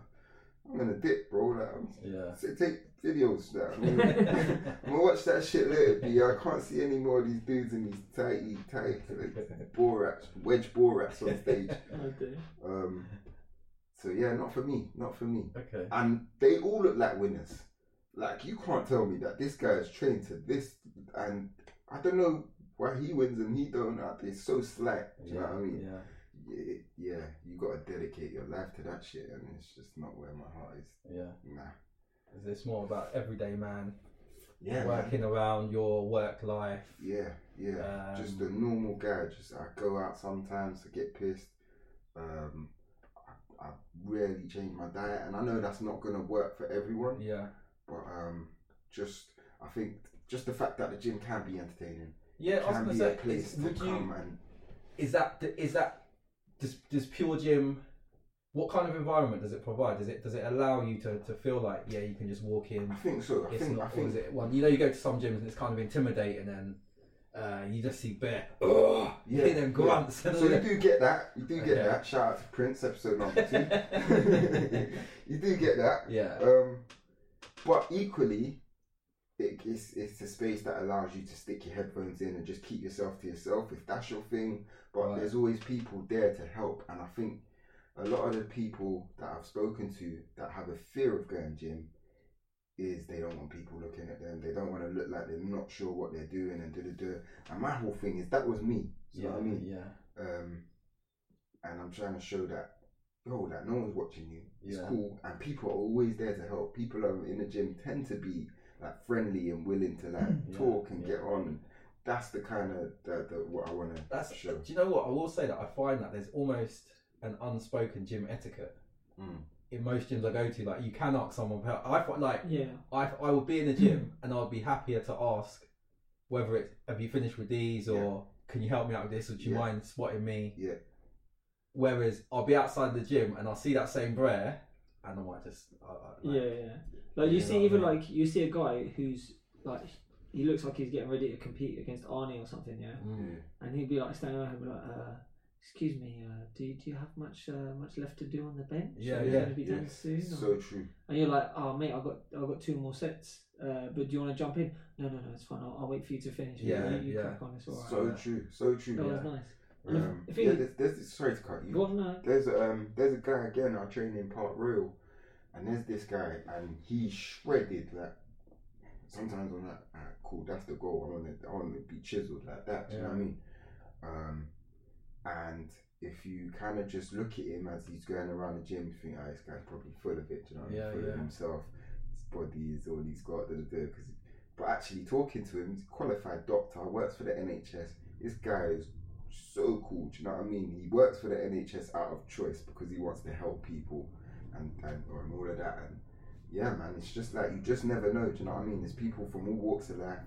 I'm gonna dip, bro. Like, I'm, Yeah. so take videos. That I mean, I'm gonna watch that shit later. B. I can't see any more of these dudes in these tighty, tight like, borats, wedge borats on stage. (laughs) Dear. Um, so yeah, not for me, not for me. Okay. And they all look like winners. Like you can't tell me that this guy is trained to this, and I don't know why he wins and he don't. It's so slack. Do you know what I mean? Yeah. Yeah, yeah, you got to dedicate your life to that shit, and it's just not where my heart is. Yeah. Nah. It's more about everyday man Yeah, man. working around your work life? Yeah, yeah. Um, just a normal guy. Just I go out sometimes to get pissed. Um, I, I rarely change my diet, and I know that's not gonna work for everyone. Yeah. But um, just I think just the fact that the gym can be entertaining, Yeah. I was can gonna be say, a place is, to would come you? and Is that is that does does pure gym? What kind of environment does it provide? Does it does it allow you to, to feel like yeah you can just walk in? I think so. I It's think not. I think is it one? You know, you go to some gyms and it's kind of intimidating, and uh, you just see bare, oh, Yeah, (laughs) yeah, them grunts. So you do get that. You do get that. Shout out to Prince, episode number two. (laughs) (laughs) you do get that. that. yeah, Um, but equally, it, it's it's a space that allows you to stick your headphones in and just keep yourself to yourself if that's your thing. But Right. there's always people there to help, and I think a lot of the people that I've spoken to that have a fear of going gym is they don't want people looking at them. They don't want to look like they're not sure what they're doing and da da da. And my whole thing is that was me. You yeah, know what I mean? yeah, um, and I'm trying to show that yo that no one's watching you. It's Yeah. cool, and people are always there to help. People are in the gym tend to be like friendly and willing to like (clears throat) Yeah, talk and yeah. get on. That's the kind of the, the what I want to That's. show. Do you know what? I will say that I find that there's almost an unspoken gym etiquette Mm. in most gyms I go to. Like you can ask someone for help. I find like Yeah. I, I would be in the gym (clears throat) and I'd be happier to ask whether it's have you finished with these or can you help me out with this or do you Yeah. mind spotting me? Yeah. Whereas I'll be outside the gym and I'll see that same brer and I might just I, I, like, Yeah, yeah. Like you You know see, what I even mean? like you see a guy who's like he looks like he's getting ready to compete against Arnie or something, yeah. Mm. And he'd be like standing around and be like, uh, "Excuse me, uh, do do you have much uh, much left to do on the bench? Yeah, Are we yeah, going to be Yeah. done soon?" or- So true. And you're like, "Oh mate, I got I got two more sets. Uh, but do you want to jump in? No, no, no, it's fine. I'll, I'll wait for you to finish. Yeah, you, you yeah. crack on. It's alright. So yeah. true. So true. that was nice. Um, if yeah, he- there's, there's, sorry to cut you. No. There's um there's a guy again I train in Park Royal, and there's this guy and he shredded like. Sometimes I'm like, cool, that's the goal. I want to, I want to be chiseled like that. Do you know what I mean? Um, and if you kind of just look at him as he's going around the gym, you think, ah, this guy's probably full of it. Do you know what I mean? Yeah, full yeah. of himself. His body is all he's got. Da, da, da, 'cause- but actually talking to him, he's a qualified doctor, works for the NHS. This guy is so cool. Do you know what I mean? He works for the NHS out of choice because he wants to help people and, and, and all of that. And yeah, man, it's just like you just never know. Do you know what I mean? There's people from all walks of life,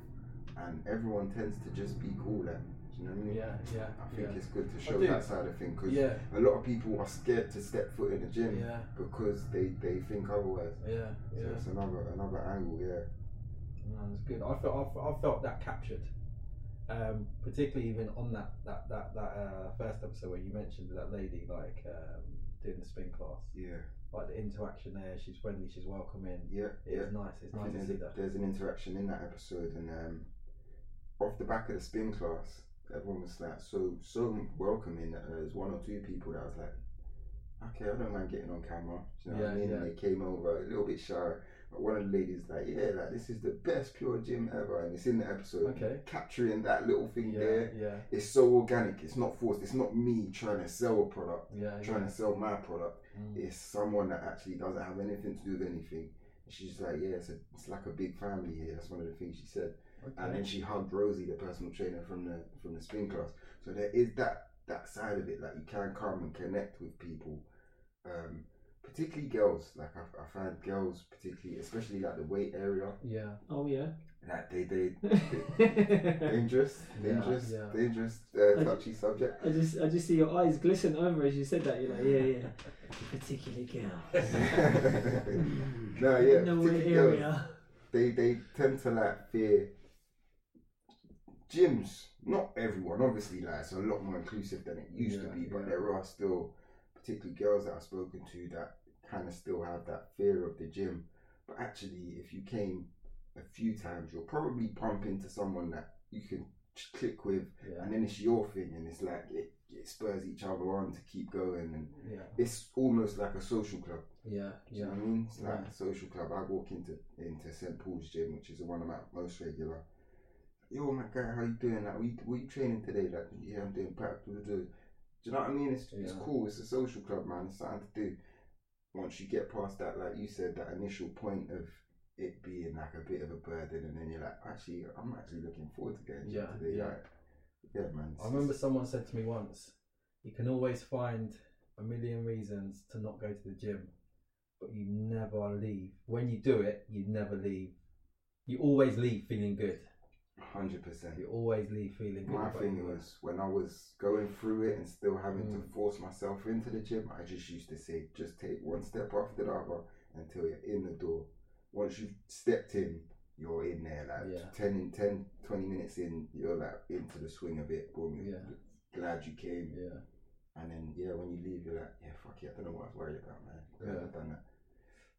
and everyone tends to just be cool. Like, do you know what I mean? Yeah, yeah. I think yeah. it's good to show that side of thing because yeah, a lot of people are scared to step foot in the gym yeah, because they, they think otherwise. yeah, So yeah. it's another another angle, yeah. No, that's good. I felt I felt, I felt that captured, um, particularly even on that that that that uh, first episode where you mentioned that lady like um, doing the spin class, Yeah, like the interaction there. She's friendly, she's welcoming. yeah, yeah. It's nice. It's I nice think to see there's, that. there's an interaction in that episode, and um, off the back of the spin class, everyone was like so so welcoming that there's one or two people that was like, okay, I don't mind getting on camera. Do you know what I mean? yeah. And they came over a little bit shy, But one of the ladies like, yeah, like this is the best pure gym ever, and it's in the episode. Okay. Capturing that little thing Yeah, there, yeah, it's so organic. It's not forced. It's not me trying to sell a product, yeah. trying yeah. to sell my product. Mm. It's someone that actually doesn't have anything to do with anything. And she's like, yeah, it's, a, it's like a big family here. That's one of the things she said. Okay. And then she hugged Rosie, the personal trainer from the from the spin class. So there is that that side of it. Like you can come and connect with people, um, particularly girls. Like I, I find girls, particularly, especially like the weight area, Yeah. Oh yeah. like they they (laughs) dangerous, Yeah, dangerous, yeah. dangerous, uh, I- touchy subject. I just I just see your eyes glisten over as you said that. You're like, yeah, yeah. (laughs) Particularly girls. (laughs) no, yeah, No particularly girls. area. they they tend to like fear gyms. Not everyone, obviously, like it's a lot more inclusive than it used to be, but yeah. there are still, particularly girls that I've spoken to that kind of still have that fear of the gym. But actually, if you came a few times, you'll probably bump into someone that you can click with, Yeah. and then it's your thing, and it's like it, it spurs each other on to keep going, and Yeah. it's almost like a social club. Yeah. Do you know Yeah. what I mean? It's like Yeah. a social club. I walk into into St Paul's gym, which is the one I'm at most regular. Yo, my guy, how you doing? Like, we we training today? Like, yeah, I'm doing prep. Do, you know what I mean? It's it's cool. It's a social club, man. It's something to do. Once you get past that, like you said, that initial point of it being like a bit of a burden, and then you're like, actually, I'm actually looking forward to getting to the gym Yeah, today. yeah. Like, yeah, man. I remember someone said to me once, you can always find a million reasons to not go to the gym, but you never leave. When you do it, you never leave. You always leave feeling good. Hundred percent. You always leave feeling good. My thing was when I was going through it and still having to Mm. force myself into the gym, I just used to say, just take one step after the other until you're in the door. Once you've stepped in, you're in there. Like Yeah. 10, in, 10, 20 minutes in, you're like into the swing of it. Boom, Yeah. glad you came. Yeah. And then, yeah, when you leave, you're like, yeah, fuck it, I don't know what I was worried about, man. Glad Yeah. I've done that.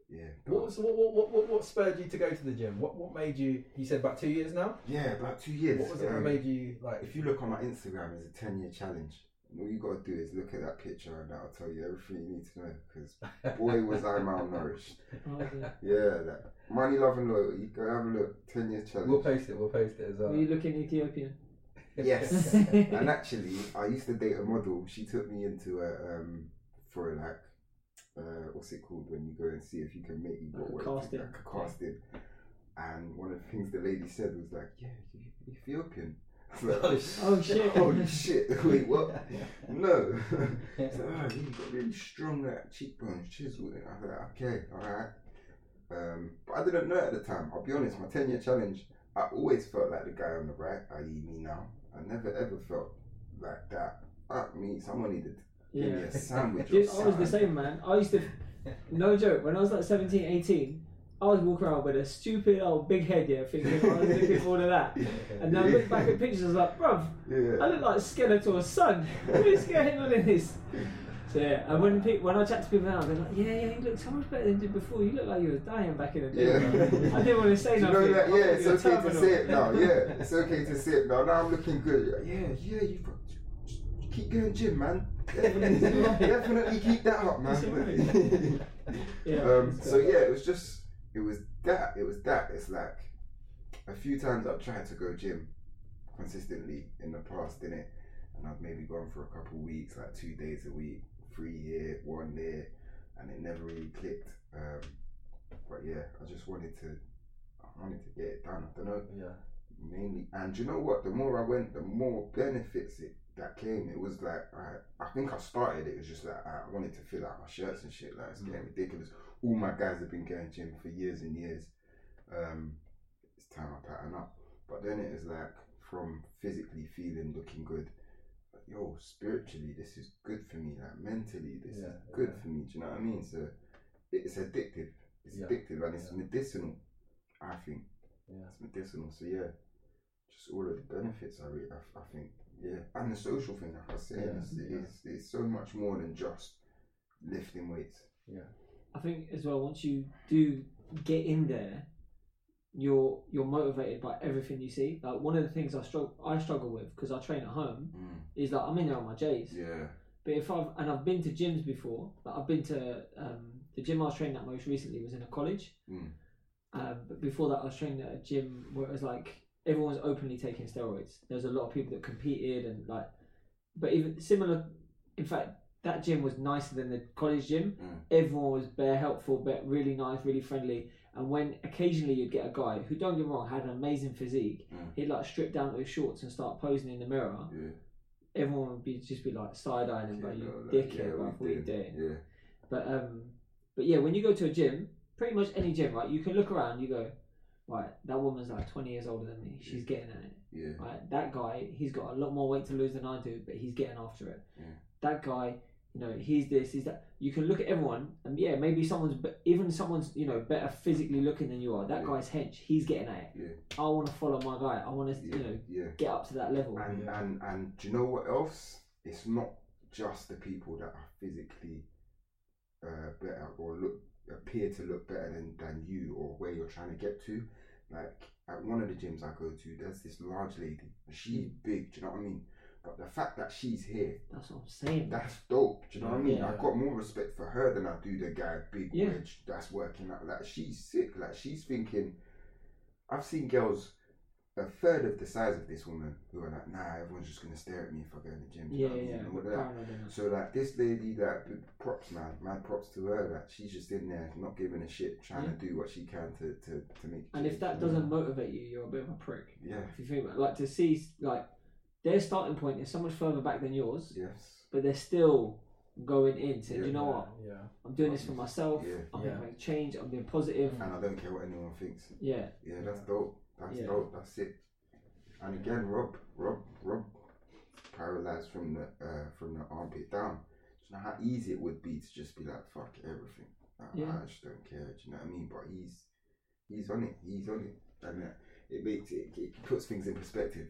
Yeah. What, was, what, what, what, what, what spurred you to go to the gym? What, what made you? You said about two years now. yeah, about two years. What was it that um, made you like? If you look on my Instagram, it's a 10 year challenge. And all you got to do is look at that picture and that'll tell you everything you need to know. Because boy, was I malnourished. (laughs) Oh, yeah. Yeah, that money, love, and loyalty. Go have a look. 10 year challenge. We'll post it. We'll post it as well. Were you looking Ethiopian? Yes. (laughs) and actually, I used to date a model. She took me into a, um, for a like, uh, what's it called when you go and see if you can make you Like a what- casting. Like a casting. And one of the things the lady said was like, yeah, you Ethiopian. (laughs) Like, Oh, sh- Oh (laughs) shit! Holy shit! (laughs) Wait, what? No. so, oh, you got really strong like, cheekbones, chisel. I was like, okay, all right. Um, but I didn't know at the time. I'll be honest. My ten year challenge, I always felt like the guy on the right, i.e., me now. I never ever felt like that. Fuck me. Someone needed to give me Yeah. a sandwich. Dude, (laughs) or I was the same, man. I used to, (laughs) no joke, when I was like 17, 18, I was walking around with a stupid old big head, yeah, thinking I was looking for all of that. And now I look back at pictures, I was like, bruv, I look like Skeletor's son. What is going on in this? So yeah, and when when I chat to people now, they're like, yeah, yeah, you look so much better than you did before. You look like you were dying back in the day. Yeah. I didn't want to say you nothing. know that? Yeah, it's okay to terminal. say it now. Yeah, it's okay to say it now. Now I'm looking good. Yeah, yeah, you keep going, gym, man. Definitely, (laughs) definitely keep that up, man. (laughs) yeah. um, so yeah, it was just, it was that, it was that. It's like a few times I've tried to go gym consistently in the past, didn't it? And I've maybe gone for a couple weeks, like two days a week, three here, one there, and it never really clicked. Um, but yeah, I just wanted to, I wanted to get it done. I don't know, yeah. mainly. And you know what? The more I went, the more benefits it that came. It was like I, I think I started. It was just like I wanted to fill out my shirts and shit. Like it's getting ridiculous. All my guys have been going gym for years and years. Um, it's time I pattern up. But then it is like from physically feeling looking good. Like, yo, spiritually, this is good for me. Like mentally, this is good yeah. for me. Do you know what I mean? So it's addictive. It's Yeah, addictive and it's yeah. medicinal. I think Yeah. it's medicinal. So yeah, just all of the benefits. I re- I, I think yeah, and the social thing. Like I was saying, Yeah, it's, yeah. it's, it's so much more than just lifting weights. Yeah. I think as well once you do get in there, you're you're motivated by everything you see. Like one of the things I struggle I struggle with because I train at home is that I'm in there on my J's. Yeah, But if I've and I've been to gyms before, like I've been to um, the gym I was training at most recently was in a college, Mm. Um, but before that, I was training at a gym where it was like everyone was openly taking steroids. There was a lot of people that competed and like, but even similar. In fact, that gym was nicer than the college gym. Mm. Everyone was bare helpful, but really nice, really friendly. And when occasionally you'd get a guy who, don't get me wrong, had an amazing physique, Mm. he'd like strip down to his shorts and start posing in the mirror. Yeah. Everyone would be just be like side eyeing him, Yeah, like you no, like, dickhead, yeah, bruv, we what you did. doing? Yeah. But um, but yeah, when you go to a gym, pretty much any gym, right? You can look around, you go, right, that woman's like twenty years older than me. She's getting at it. Yeah. Right, that guy, he's got a lot more weight to lose than I do, but he's getting after it. Yeah. That guy, you know, he's this, he's that. You can look at everyone, and yeah, maybe someone's be- even someone's you know better physically looking than you are. That Yeah. guy's hench, he's getting at it. Yeah. I want to follow my guy. I want to, Yeah. you know, Yeah. get up to that level. And, Yeah. and and do you know what else? It's not just the people that are physically uh, better or look appear to look better than, than you or where you're trying to get to. Like at one of the gyms I go to, there's this large lady. She's big. Do you know what I mean? But the fact that she's here, That's what I'm saying. that's dope. Do you know what I mean? Yeah. I've got more respect for her than I do the guy big Yeah. wedge that's working out. Like she's sick. Like she's thinking. I've seen girls a third of the size of this woman who are like, nah, everyone's just gonna stare at me if I go in the gym. Do you yeah, know yeah, yeah. And what they're like- Paranoid enough. so like this lady, like props man, mad props to her. Like she's just in there, not giving a shit, trying to do what she can to to, to make. And if that doesn't motivate you, you're a bit of a prick. yeah, If you think about it. like to see like their starting point is so much further back than yours, yes, but they're still going in saying, Yeah. you know what, Yeah. I'm doing this for myself. Yeah. I'm Yeah. gonna make change. I'm being positive. and I don't care what anyone thinks. Yeah, Yeah, that's dope. That's Yeah. dope. That's it. And again, Rob, Rob, Rob, paralyzed from the uh, from the armpit down. Do you know how easy it would be to just be like, fuck everything. Like, Yeah. I just don't care. Do you know what I mean? But he's he's on it. He's on it, and uh, it makes it, it puts things in perspective.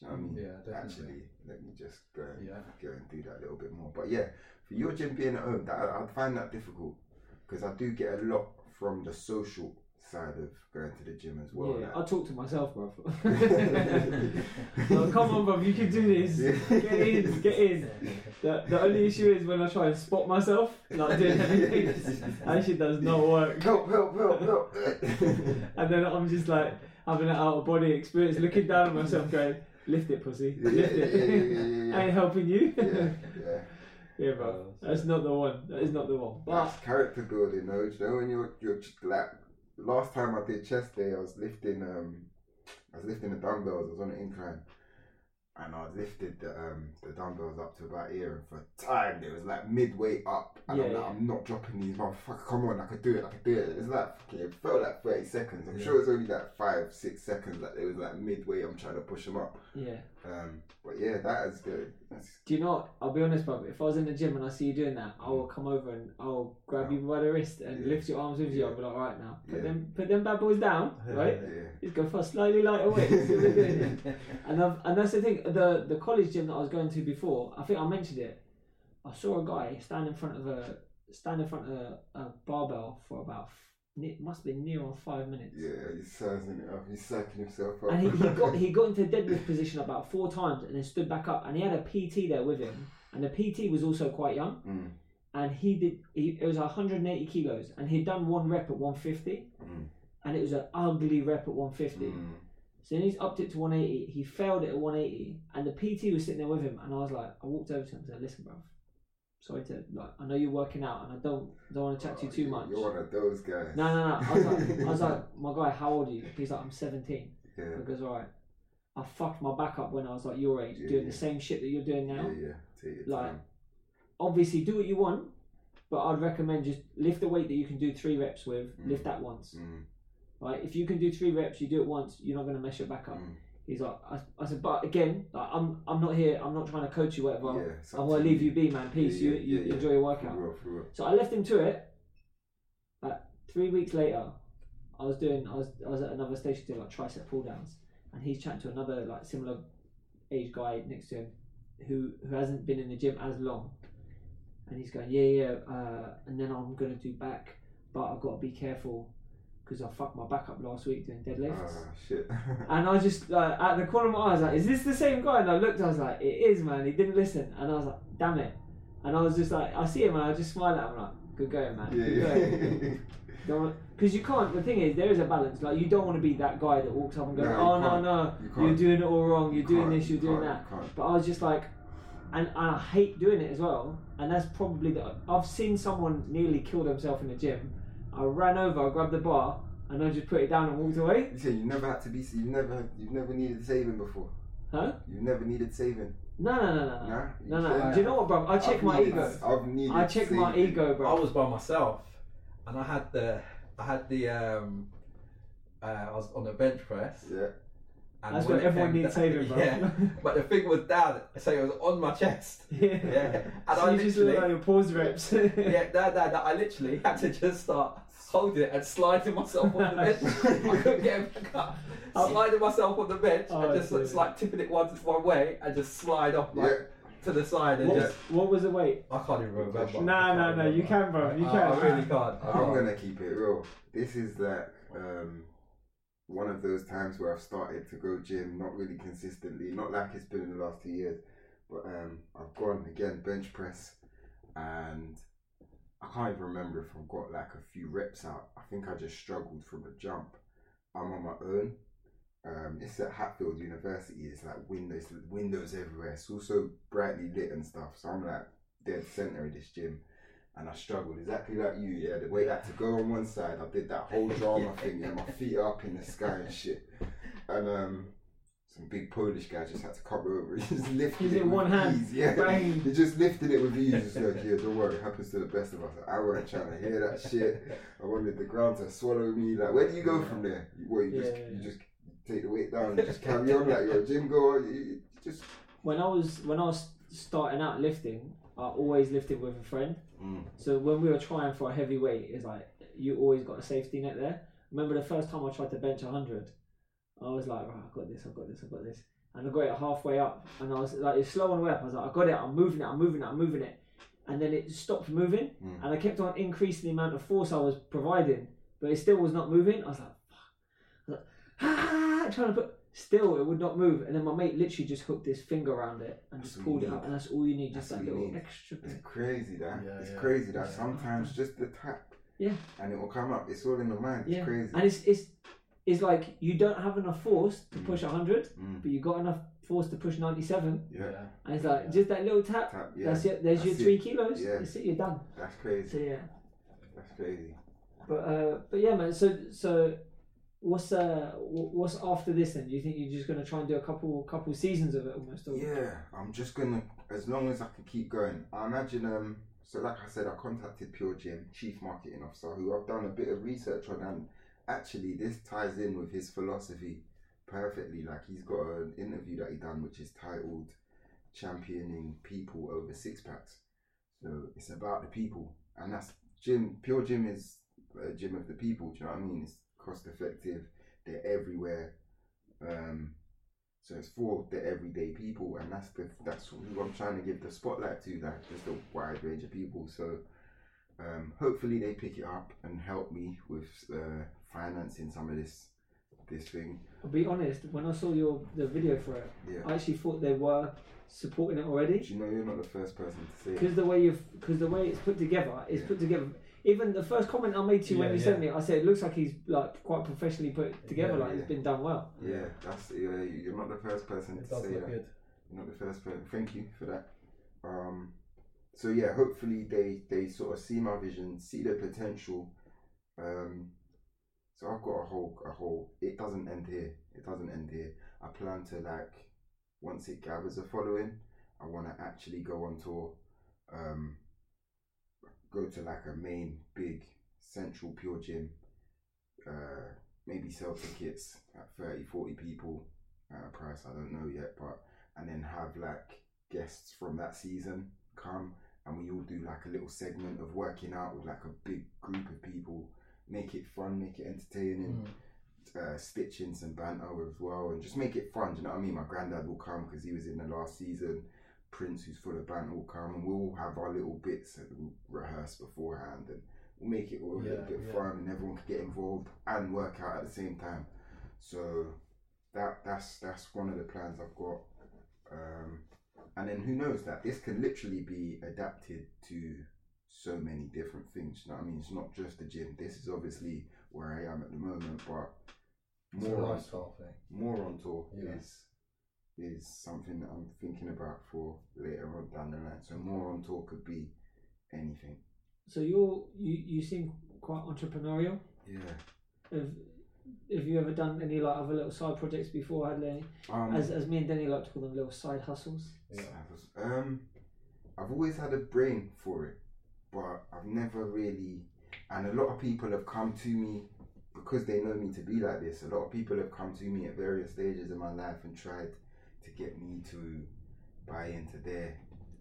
Do you know what I mean? Yeah, definitely. Actually, let me just go and, Yeah. go and do that a little bit more. But yeah, for your gym being at home, that I, I'd find that difficult because I do get a lot from the social side of going to the gym as well. yeah. like- I talk to myself, bro. oh, (laughs) come on, bro. You can do this. Yeah. Get in. Get in. The, the only issue is when I try and spot myself, like doing (laughs) everything, that shit does not work. help, help, help, help. (laughs) And then I'm just like having an out of body experience, looking down at myself, going, "Lift it, pussy. yeah, Lift yeah, it. yeah, yeah, yeah, yeah. I ain't helping you." yeah, yeah. Yeah, bro. Oh, that's not the one. That is not the one. But That's character building, though. Do you know when you're you're just like last time I did chest day, I was lifting um I was lifting the dumbbells. I was on an incline, and I lifted the um the dumbbells up to about here, and for time it was like midway up, and I'm like yeah. I'm not dropping these motherfucker. Come on, I could do it. I could do it. It's like fucking, it felt like thirty seconds. I'm Yeah. sure it was only like five six seconds. Like it was like midway. I'm trying to push them up. yeah. Um, but yeah, that is good. Do you know? I'll be honest, bro. If I was in the gym and I see you doing that, I will mm. come over and I'll grab you by the wrist and Yeah. lift your arms with you. I'll be like, right now, put Yeah. them, put them bad boys down, (laughs) right? yeah. Just go for a slightly lighter weight. See what we're doing here. (laughs) And I've, and that's the thing. The the college gym that I was going to before, I think I mentioned it. I saw a guy stand in front of a stand in front of a, a barbell for about it must been near on five minutes. Yeah, he's sizing it up. He's psyching himself up. And he, he got (laughs) he got into a deadlift position about four times and then stood back up and he had a PT there with him and the PT was also quite young Mm, and he did he, it was 180 kilos and he'd done one rep at 150 mm, and it was an ugly rep at 150 mm. so then he's upped it to 180 he failed it at 180 and the PT was sitting there with him and I was like I walked over to him and said listen bro sorry to like I know you're working out and I don't don't want to chat to you Oh, too you- much You're one of those guys. no no no I was like I was like (laughs) my guy how old are you he's like I'm 17 Yeah. I goes, alright. I fucked my back up when I was like your age, Yeah, doing yeah. the same shit that you're doing now. Yeah, yeah. Like, time. Obviously, do what you want, but I'd recommend just lift the weight that you can do three reps with, Mm. lift that once. Mm, Right? If you can do three reps, you do it once, you're not going to mess your back up. mm. He's like, I, I said, but again, like, I'm I'm not here, I'm not trying to coach you, whatever. Yeah, I want to leave you be, man. Peace. Yeah, you yeah, you yeah. enjoy your For workout. real, for real. So I left him to it. Like three weeks later, I was doing I was I was at another station doing like tricep pull downs, and he's chatting to another like similar age guy next to him, who who hasn't been in the gym as long, and he's going yeah yeah, uh, and then I'm gonna do back, but I've got to be careful because I fucked my back up last week doing deadlifts. Ah, shit. (laughs) And I just like at the corner of my eye, I was like, "Is this the same guy?" And I looked, I was like, "It is, man." He didn't listen, and I was like, "Damn it!" And I was just like, I see him, and I just smile at him, like, "Good going, man. yeah, Good going." yeah. (laughs) Because you can't. The thing is, there is a balance. Like you don't want to be that guy that walks up and goes, No, "Oh no, no, You you're doing it all wrong. You're You doing this. You're you doing that." you. But I was just like, and, and I hate doing it as well. And that's probably the. I've seen someone nearly kill themselves in the gym. I ran over, I grabbed the bar, and I just put it down and walked away. You say you never had to be. You've never. You've never needed saving before. Huh? You've never needed saving. No, no, no, no, no. Nah. No, no. should. Do you know what, bro? I check my needed- ego. I've needed. I check my saving. ego, I was by myself, and I had the I had the um uh, I was on the bench press. Yeah. And That's when what everyone needs da- saving, bro. (laughs) Yeah, but the thing was down, so it was on my chest. (laughs) yeah. Yeah, and so I you just look literally like your pause reps. (laughs) yeah, that, that, that, I literally had to just start holding it and sliding (laughs) myself on the bench. (laughs) I couldn't get it back up. Oh. Sliding myself on the bench Oh, and just it's like tipping it one one way and just slide off like Yeah. to the side and What, just what was the weight? I can't even remember. I Nah, can't nah, nah, you can, bro. You I, can. I really can't. I (laughs) I'm can't. gonna keep it real. This is like um, one of those times where I've started to go gym, not really consistently, not like it's been in the last two years, but um, I've gone again bench press, and I can't even remember if I've got like a few reps out. I think I just struggled from a jump. I'm on my own. Um, it's at Hatfield University. It's like windows, windows everywhere. It's also brightly lit and stuff. So I'm like dead center of this gym and I struggled exactly like you. Yeah, the way I had to go on one side, I did that whole drama (laughs) thing. Yeah, my feet up in the sky and shit. And um, some big Polish guy just had to come over. (laughs) He just lifted it it with one hand? ease. Yeah, Bang. he just lifted it with ease. Just like, (laughs) yeah, don't worry, it happens to the best of us. I weren't trying to hear that shit. I wanted the ground to swallow me. Like, where do you go from there? You, what, you just Yeah. you just take the weight down and just carry on like you're a gym goer. You, you just When I was when I was starting out lifting, I always lifted with a friend. Mm. So when we were trying for a heavy weight, it's like you always got a safety net there. Remember the first time I tried to bench hundred, I was like, right, I've got this, I've got this, I've got this, and I got it halfway up, and I was like, it's slow on the way up. I was like, I got it, I'm moving it, I'm moving it, I'm moving it, and then it stopped moving, Mm. and I kept on increasing the amount of force I was providing, but it still was not moving. I was like, fuck. I was like, ah, (laughs) trying to put. Still, it would not move, and then my mate literally just hooked his finger around it and That's just pulled it up, and that's all you need, just That's that little need. extra It's crazy that Yeah, it's yeah, crazy that yeah. sometimes just the tap. Yeah. And it will come up. It's all in the mind. It's Yeah. crazy. And it's it's it's like you don't have enough force to Mm. push hundred, Mm. but you got enough force to push ninety seven, Yeah. and it's like Yeah. just that little tap. Tap. Yeah. That's it. There's your three it. kilos. Yeah. That's it. You're done. That's crazy. So yeah. That's crazy. But uh, but yeah, man. So so, what's uh, what's after this then? Do you think you're just gonna try and do a couple couple seasons of it almost? Or? Yeah, I'm just gonna as long as I can keep going. I imagine um so like I said, I contacted Pure Gym, chief marketing officer, who I've done a bit of research on and actually this ties in with his philosophy perfectly. Like he's got an interview that he done which is titled Championing People Over Six Packs. So it's about the people and that's gym Pure Gym is a gym of the people, do you know what I mean? It's cost effective, they're everywhere. Um so it's for the everyday people, and that's the that's who I'm trying to give the spotlight to. Like just a wide range of people. So um, hopefully they pick it up and help me with uh, financing some of this this thing. I'll be honest. When I saw your the video for it, Yeah. I actually thought they were supporting it already. Do you know you're not the first person to say Because it. the way you've, because the way it's put together, it's put together. Even the first comment I made to you when you yeah. sent me, I said it looks like he's like quite professionally put together, Yeah, like yeah. it's been done well. Yeah, that's yeah, you're not the first person It to does say look that. good. You're not the first person. Thank you for that. Um, so yeah, hopefully they they sort of see my vision, see the potential. Um, so I've got a whole a whole. It doesn't end here. It doesn't end here. I plan to like once it gathers a following, I want to actually go on tour. Um, go to like a main big central pure gym. Uh, maybe sell tickets at 30, 40 people at a price I don't know yet, but and then have like guests from that season come and we all do like a little segment of working out with like a big group of people, make it fun, make it entertaining, Mm. uh, stitch in some banter as well, and just make it fun. Do you know what I mean? My granddad will come because he was in the last season. Prince, who's full of banter, will come, and we'll have our little bits that we'll rehearse beforehand, and we'll make it all a little bit yeah. fun, and everyone can get involved and work out at the same time. So that that's that's one of the plans I've got. Um, and then who knows that this can literally be adapted to so many different things. You know what I mean? It's not just the gym. This is obviously where I am at the moment, but more on, lifestyle thing. more on tour Yeah. is is something that I'm thinking about for later on down the line. So more on tour could be anything. So you're you you seem quite entrepreneurial. Yeah. Have have you ever done any like other little side projects before? Had any, Um, as as me and Denny like to call them little side hustles. Yeah. Um, I've always had a brain for it, but I've never really. And a lot of people have come to me because they know me to be like this. A lot of people have come to me at various stages in my life and tried to get me to buy into their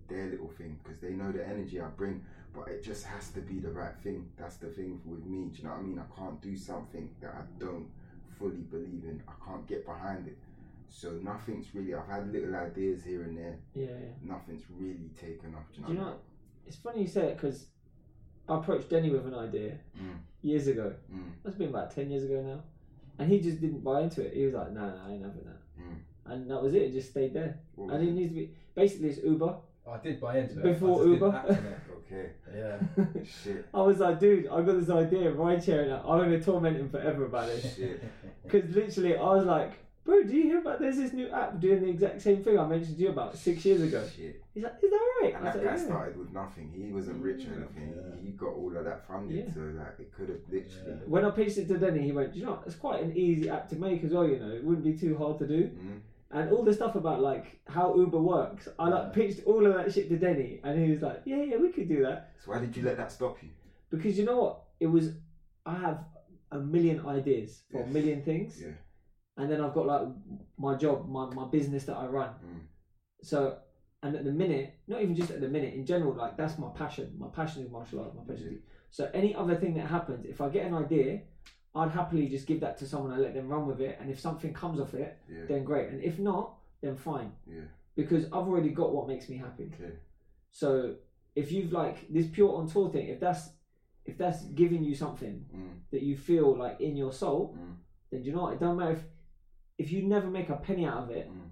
their little thing because they know the energy I bring. But it just has to be the right thing. That's the thing with me. Do you know what I mean? I can't do something that I don't fully believe in. I can't get behind it. So nothing's really. I've had little ideas here and there Yeah, yeah. nothing's really taken off. Do you know? Do you know? What? It's funny you say it because I approached Denny with an idea Mm. years ago. Mm. That's been about ten years ago now, and he just didn't buy into it. He was like, "No, no, I ain't having that," Mm. and that was it. It just stayed there. What And was it it? needs to be basically it's Uber. I did buy into it. Before I just didn't Uber. act on it. (laughs) Okay, Yeah. shit, (laughs) I was like, dude, I got this idea, of ride sharing. I'm gonna torment him forever about this. shit. (laughs) Because literally, I was like, bro, do you hear about there's this new app doing the exact same thing I mentioned to you about six years ago? Shit. He's like, is that right? And that like, guy yeah. started with nothing. He wasn't rich or anything. Yeah. He got all of that funded, Yeah. so like it could have literally. When I pitched it to Denny, he went, "Do you know, what? it's quite an easy app to make as well. You know, it wouldn't be too hard to do." Mm. And all the stuff about like how Uber works, I like pitched all of that shit to Denny, and he was like, "Yeah, yeah, we could do that." So why did you let that stop you? Because you know what? It was, I have a million ideas for a million things, Yeah. And then I've got like my job, my my business that I run. Mm. So, and at the minute, not even just at the minute, in general, like that's my passion. My passion is martial arts. My passion. is- So any other thing that happens, if I get an idea, I'd happily just give that to someone and let them run with it. And if something comes off it, Yeah. then great. And if not, then fine. Yeah. Because I've already got what makes me happy. Okay. So if you've like this pure on tour thing, if that's if that's giving you something Mm. that you feel like in your soul, Mm. then you know what? It don't matter if if you never make a penny out of it, Mm.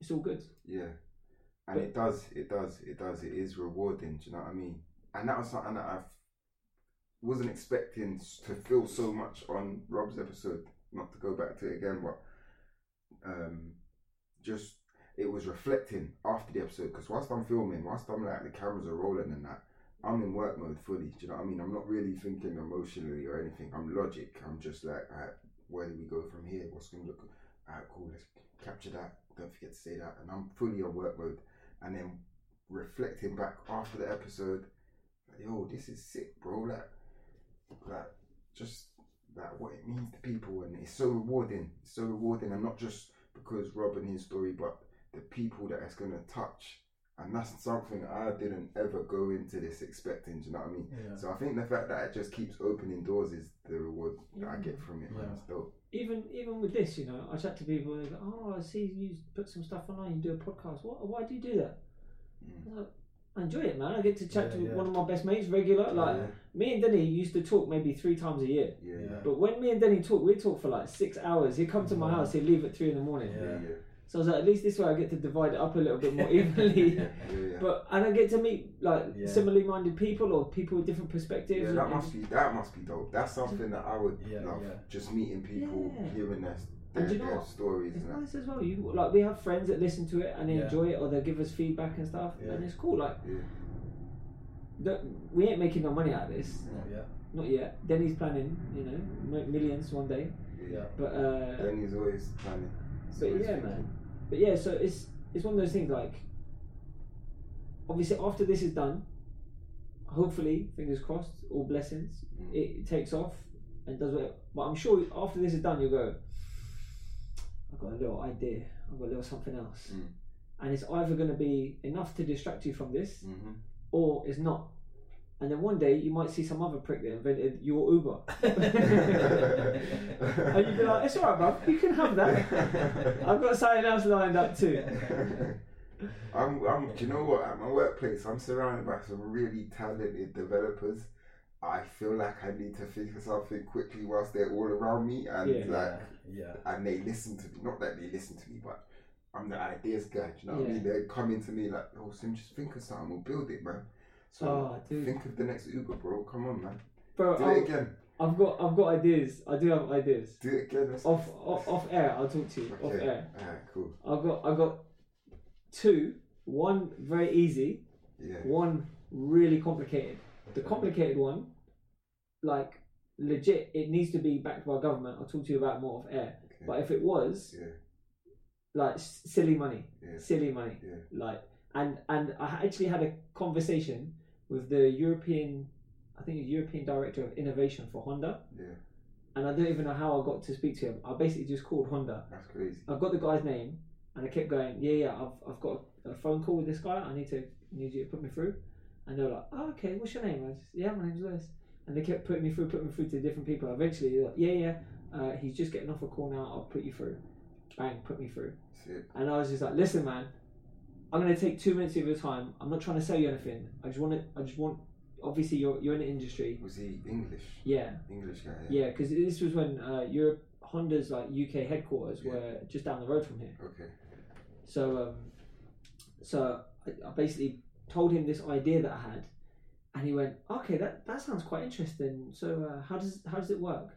it's all good. Yeah. And But- it does, it does, it does, it is rewarding, do you know what I mean? And that was something that I wasn't expecting to feel so much on Rob's episode, not to go back to it again, but um, just it was reflecting after the episode because whilst I'm filming, whilst I'm like the cameras are rolling and that, I'm in work mode fully. Do you know what I mean? I'm not really thinking emotionally or anything. I'm logic. I'm just like, alright, where do we go from here? What's gonna look? Alright, cool. Let's capture that. Don't forget to say that. And I'm fully on work mode. And then reflecting back after the episode, like, yo, this is sick, bro. Like, like just like what it means to people, and it's so rewarding. It's so rewarding, and not just because Rob and his story, but the people that it's gonna touch. And that's something I didn't ever go into this expecting. Do you know what I mean? Yeah. So I think the fact that it just keeps opening doors is the reward that I get mm. from it. Man, Yeah. it's dope. Even even with this, you know, I chat to people. They go, "Oh, I see you put some stuff online. You do a podcast. What? Why do you do that?" Mm. Like, I enjoy it, man. I get to chat Yeah, to yeah. one of my best mates regular. Like yeah, me and Denny used to talk maybe three times a year. yeah, But when me and Denny talk, we talk for like six hours. He'd come to my house. He'd leave at three in the morning. So I was like, at least this way I get to divide it up a little bit more (laughs) evenly. yeah, yeah. But and I get to meet like Yeah. similarly minded people or people with different perspectives. Yeah, that and- must be that must be dope. That's something that I would Yeah, love. yeah. Just meeting people, Yeah. hearing their, And their, do you know their what? stories. It's And that. nice as well. You like we have friends that listen to it and they Yeah. enjoy it or they give us feedback and stuff, Yeah. and it's cool. Like Yeah, the, we ain't making no money out of this, Not yet. not yet. Denny's planning, you know, millions one day. yeah. But uh, Then he's always planning. He's but yeah, thinking. man. But yeah, so it's it's one of those things like. Obviously, after this is done, hopefully, fingers crossed, all blessings, Mm. it takes off and does what. But I'm sure after this is done, you'll go. I've got a little idea. I've got a little something else, Mm. and it's either going to be enough to distract you from this, Mhm. or it's not. And then one day you might see some other prick that invented your Uber, (laughs) (laughs) and you'd be like, "It's alright, bruv. You can have that. (laughs) I've got something else lined up too." I'm, I'm, do you know what? At my workplace, I'm surrounded by some really talented developers. I feel like I need to think of something quickly whilst they're all around me, and Yeah. like, yeah. and they listen to me. Not that they listen to me, but I'm the ideas guy. Do you know what I mean? They come into me like, "Oh, Sim, just think of something. We'll build it, man." So Oh, dude. think of the next Uber, bro. Come on, man. Bro, Do I'll- it again. I've got I've got ideas. I do have ideas. Do it again. Off off, off air, I'll talk to you. Off Okay. air. Alright, cool. I've got I've got two. One very easy. Yeah. One really complicated. The complicated one, like legit, it needs to be backed by government. I'll talk to you about it more off air. Okay. But if it was yeah. like silly money, Yeah. silly money, Yeah. like and and I actually had a conversation with the European, I think European Director of Innovation for Honda, Yeah. and I don't even know how I got to speak to him. I basically just called Honda. That's crazy. I've got the guy's name, and I kept going, yeah, yeah, I've, I've got a phone call with this guy. I need to need you to put me through. And they're like, oh, okay, what's your name? I just, yeah, my name's Lewis. And they kept putting me through, putting me through to different people. Eventually, they're like, yeah, yeah, uh, he's just getting off a call now. I'll put you through. Bang, put me through. And I was just like, listen, man, I'm gonna take two minutes of your time. I'm not trying to sell you anything. I just want to. I just want. Obviously, you're you're in the industry. Was he English? Yeah, English guy. yeah. Because this was when uh, Europe Honda's like UK headquarters Yeah. were just down the road from here. Okay. So, um, so I, I basically told him this idea that I had, and he went, "Okay, that, that sounds quite interesting. So, uh, how does how does it work?"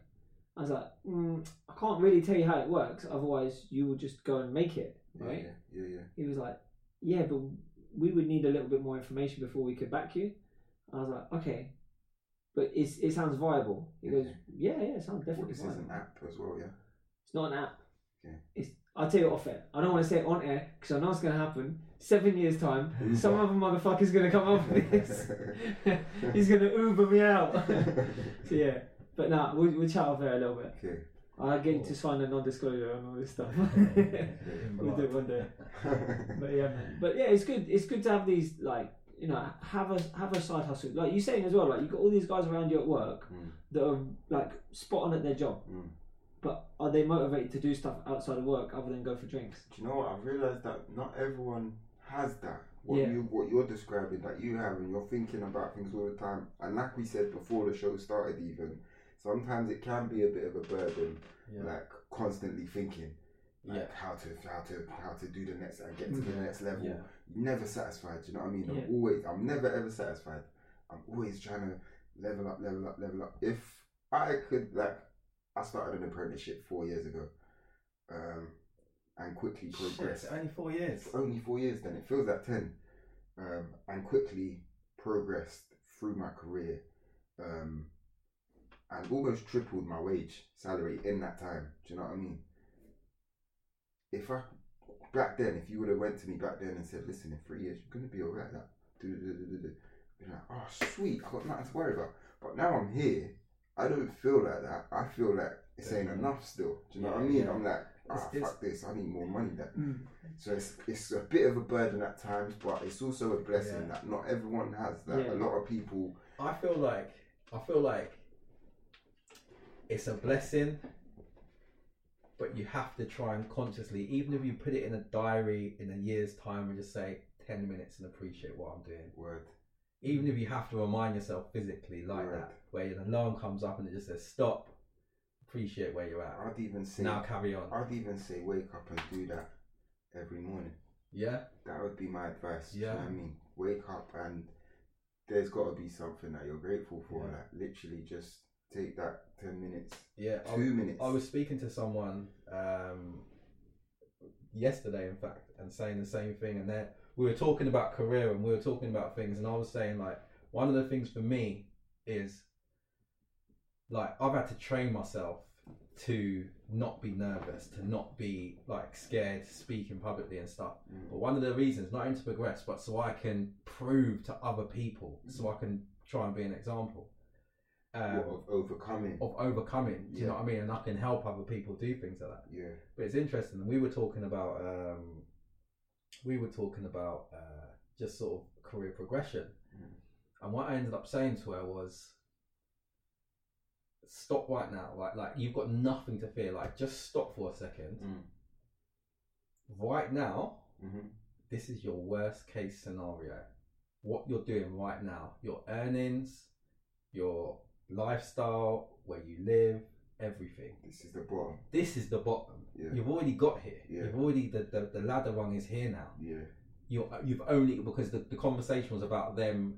I was like, mm, "I can't really tell you how it works. Otherwise, you will just go and make it, Yeah, right?" Yeah. Yeah. Yeah. He was like, "Yeah, but we would need a little bit more information before we could back you." I was like, "Okay." But it's, it sounds viable. He goes, "Yeah, yeah, it sounds definitely this is an app as well, yeah. It's not an app. Okay. It's. I'll tell you off air. I don't want to say it on air because I know it's going to happen. Seven years time, (laughs) some other motherfucker's going to come up with this. (laughs) (laughs) He's going to Uber me out. so yeah, but nah, we'll, we'll chat off air a little bit. okay. Get you to sign a non-disclosure and all this stuff. we'll do it one day. But yeah. But yeah, it's good. It's good to have these like you know have a have a side hustle. Like you're saying as well. Like you've got all these guys around you at work Mm. that are like spot on at their job. Mm. But are they motivated to do stuff outside of work other than go for drinks? Do you know what? I've realised that not everyone has that. What Yeah. you what you're describing that you have and you're thinking about things all the time. And like we said before the show started even, sometimes it can be a bit of a burden, Yeah. like constantly thinking. Like Yeah. how to how to how to do the next and get to the Mhm. next level. Yeah. Never satisfied, you know what I mean? I'm always I'm never ever satisfied. I'm always trying to level up, level up, level up. If I could like I started an apprenticeship four years ago. Um and quickly Shit, progressed only four years. it's only four years then it feels like 10 um, and quickly progressed through my career um, and almost tripled my wage salary in that time. Do you know what i mean? If i back then if you would have went to me back then and said listen in three years you're going to be all right like, like, oh sweet i got nothing to worry about. But now i'm here i don't feel like that. I feel like it's ain't enough still. Do you know what i mean? yeah. i'm like ah, fuck this i need more money than so it's, it's a bit of a burden at times, but it's also a blessing Yeah. that not everyone has. That. A lot of people, I feel like I feel like it's a blessing, but you have to try and consciously, even if you put it in a diary in a year's time and just say ten minutes and appreciate what I'm doing. word, Even if you have to remind yourself physically like Right. that, where an alarm comes up and it just says stop, appreciate where you're at. I'd even say, Now carry on. I'd even say, wake up and do that every morning. Yeah, That would be my advice. do you know Yeah. I mean, wake up and there's got to be something that you're grateful for. Yeah. Like literally, just take that ten minutes, yeah. I two minutes. I was speaking to someone um, yesterday, in fact, and saying the same thing. And then we were talking about career and we were talking about things, and I was saying like one of the things for me is like I've had to train myself to not be nervous, to not be like scared speaking publicly and stuff. Mm. But one of the reasons, not only to progress, but so I can prove to other people, so I can try and be an example. Um, of overcoming. of overcoming. Do you know what I mean? And I can help other people do things like that. yeah, But it's interesting. We were talking about um, we were talking about uh, just sort of career progression, Mm. and what I ended up saying to her was, "Stop right now! Like, like you've got nothing to fear. Like, just stop for a second. Mm. Right now, hmm this is your worst case scenario. What you're doing right now, your earnings, your lifestyle, where you live, everything. This is the bottom. This is the bottom. Yeah, You've already got here. Yeah. You've already the, the, the ladder rung is here now. yeah, You're you've only because the, the conversation was about them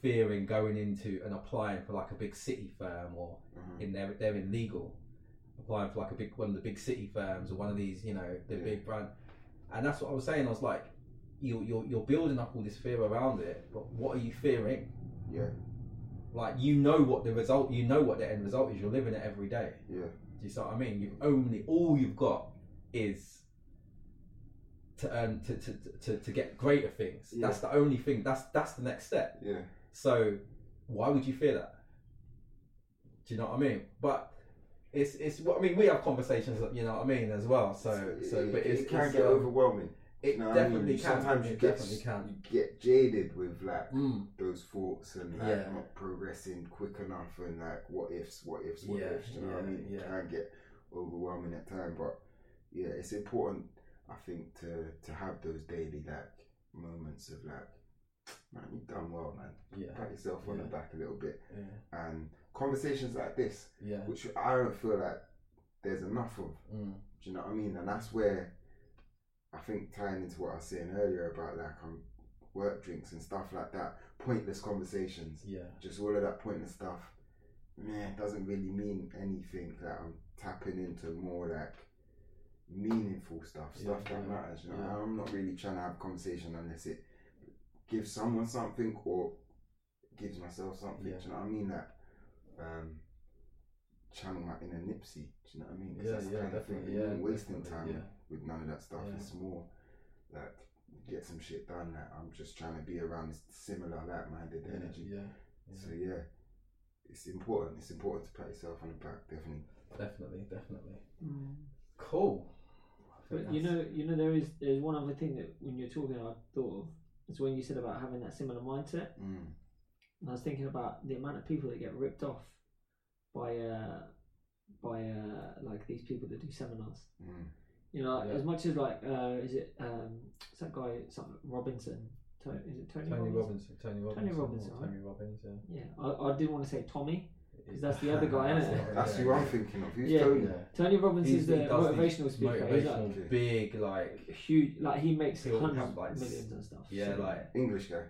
fearing going into and applying for like a big city firm or Mhm. in there they're in legal applying for like a big one of the big city firms or one of these you know the Yeah. big brand and that's what I was saying I was like you you're, you're building up all this fear around it but what are you fearing Yeah, like you know what the result you know what the end result is you're living it every day yeah, do you see what I mean you've only all you've got is to earn to, to, to, to get greater things Yeah. that's the only thing that's that's the next step yeah, so why would you fear that? Do you know what I mean? But it's it's what I mean. We have conversations, you know what I mean, as well. So so, it, but it, it's, it can get um, overwhelming. It know what I mean? definitely can. Sometimes you get definitely can. you get jaded with like Mm. those thoughts and like Yeah. not progressing quick enough and like what ifs, what ifs, what Yeah, ifs. You know what I mean? It yeah. can get overwhelming at times, but yeah, it's important. I think to to have those daily like moments of like, man, you've done well, man. Yeah, Pat yourself on the back a little bit, yeah, and conversations like this, yeah. which I don't feel like there's enough of. Mm. Do you know what I mean? And that's where I think tying into what I was saying earlier about like um work drinks and stuff like that, pointless conversations, Yeah, just all of that pointless stuff, man, doesn't really mean anything. That I'm tapping into more like meaningful stuff, Yeah, stuff that yeah, matters. You know, yeah. I'm not really trying to have a conversation unless it gives someone something or gives myself something. You know what I mean? That um, channel my inner Nipsey. Do you know what I mean? 'Cause yeah, yeah, kind of thing. definitely. Yeah, wasting definitely, time with none of that stuff. Yeah. It's more like get some shit done. That I'm just trying to be around this similar like-minded Yeah, energy. yeah, So yeah, it's important. It's important to pat yourself on the back. Definitely. definitely, definitely. Mm. Cool. But you know, you know, there is there's one other thing that when you're talking, I thought of. It's when you said about having that similar mindset. Mm. And I was thinking about the amount of people that get ripped off by uh, by uh, like these people that do seminars. Mm. You know, Yeah. as much as like, uh, is it um, it's that guy, something Robinson? To- is it Tony, Tony Robbins? Robinson, Tony Robinson, Robinson, or right? Tony Robbins, yeah. Yeah, I, I did want to say Tommy. 'Cause that's the (laughs) other guy, isn't it? That's yeah, who I'm thinking of. Who's Yeah. Tony? Yeah. Tony Robbins He's- is the he does these motivational speaker. He's like big, like huge, like he makes He'll hundreds like, millions and stuff. yeah, So, like English guy.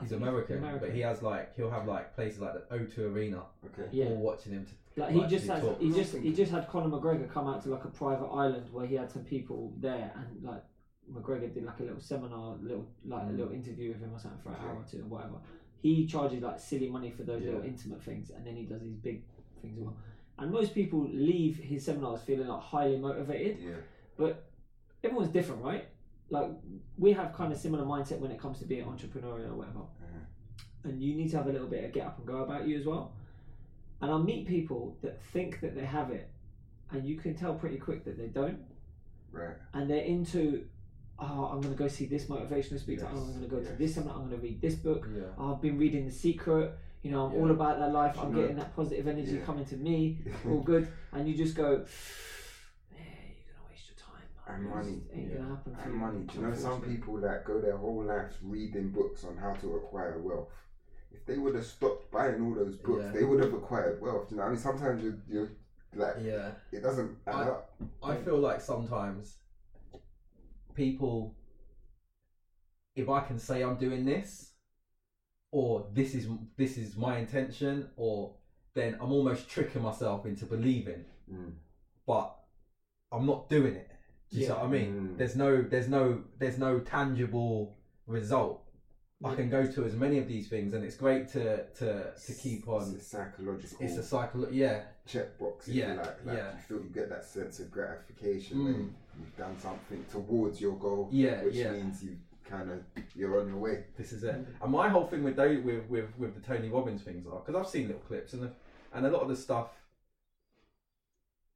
He's think American, but he has like he'll have like places like the O2 Arena, Okay. Yeah. all watching him. To, Like he just to has, he just he just had Conor McGregor come out to like a private island where he had some people there and like McGregor did like a little seminar, little like a Mm. little interview with him or something for an hour or two or whatever. He charges like silly money for those Yeah. little intimate things, and then he does these big things as well. And most people leave his seminars feeling like highly motivated, Yeah. but everyone's different, right? Like we have kind of similar mindset when it comes to being entrepreneurial or whatever Uh, and you need to have a little bit of get up and go about you as well. And I'll meet people that think that they have it, and you can tell pretty quick that they don't, right. and they're into, oh, I'm going to go see this motivational speaker, Yes, oh, I'm going to go to yes. this seminar, I'm going to read this book, yeah, oh, I've been reading The Secret, you know, I'm all about that life, I'm getting that positive energy Yeah. coming to me, (laughs) all good, and you just go, yeah, you're going to waste your time. And money, ain't yeah. going to happen for And money. Do you know some people that go their whole lives reading books on how to acquire wealth? If they would have stopped buying all those books, Yeah. they would have acquired wealth. You know, I mean, sometimes you're, you're like, yeah. it doesn't add I- up. I feel like sometimes people, if I can say I'm doing this, or this is this is my intention, or then I'm almost tricking myself into believing, Mm. but I'm not doing it. Do you see what I mean? Mm. There's no there's no there's no tangible result. I can go to as many of these things, and it's great to to to keep on. It's a psychological It's a cycle. Yeah, checkbox, if Yeah, you like. like yeah. You feel you get that sense of gratification Mm. when you've done something towards your goal, yeah, which yeah. means you kind of you're on your way. This is it. And my whole thing with those, with with with the Tony Robbins things are because I've seen little clips and the, and a lot of the stuff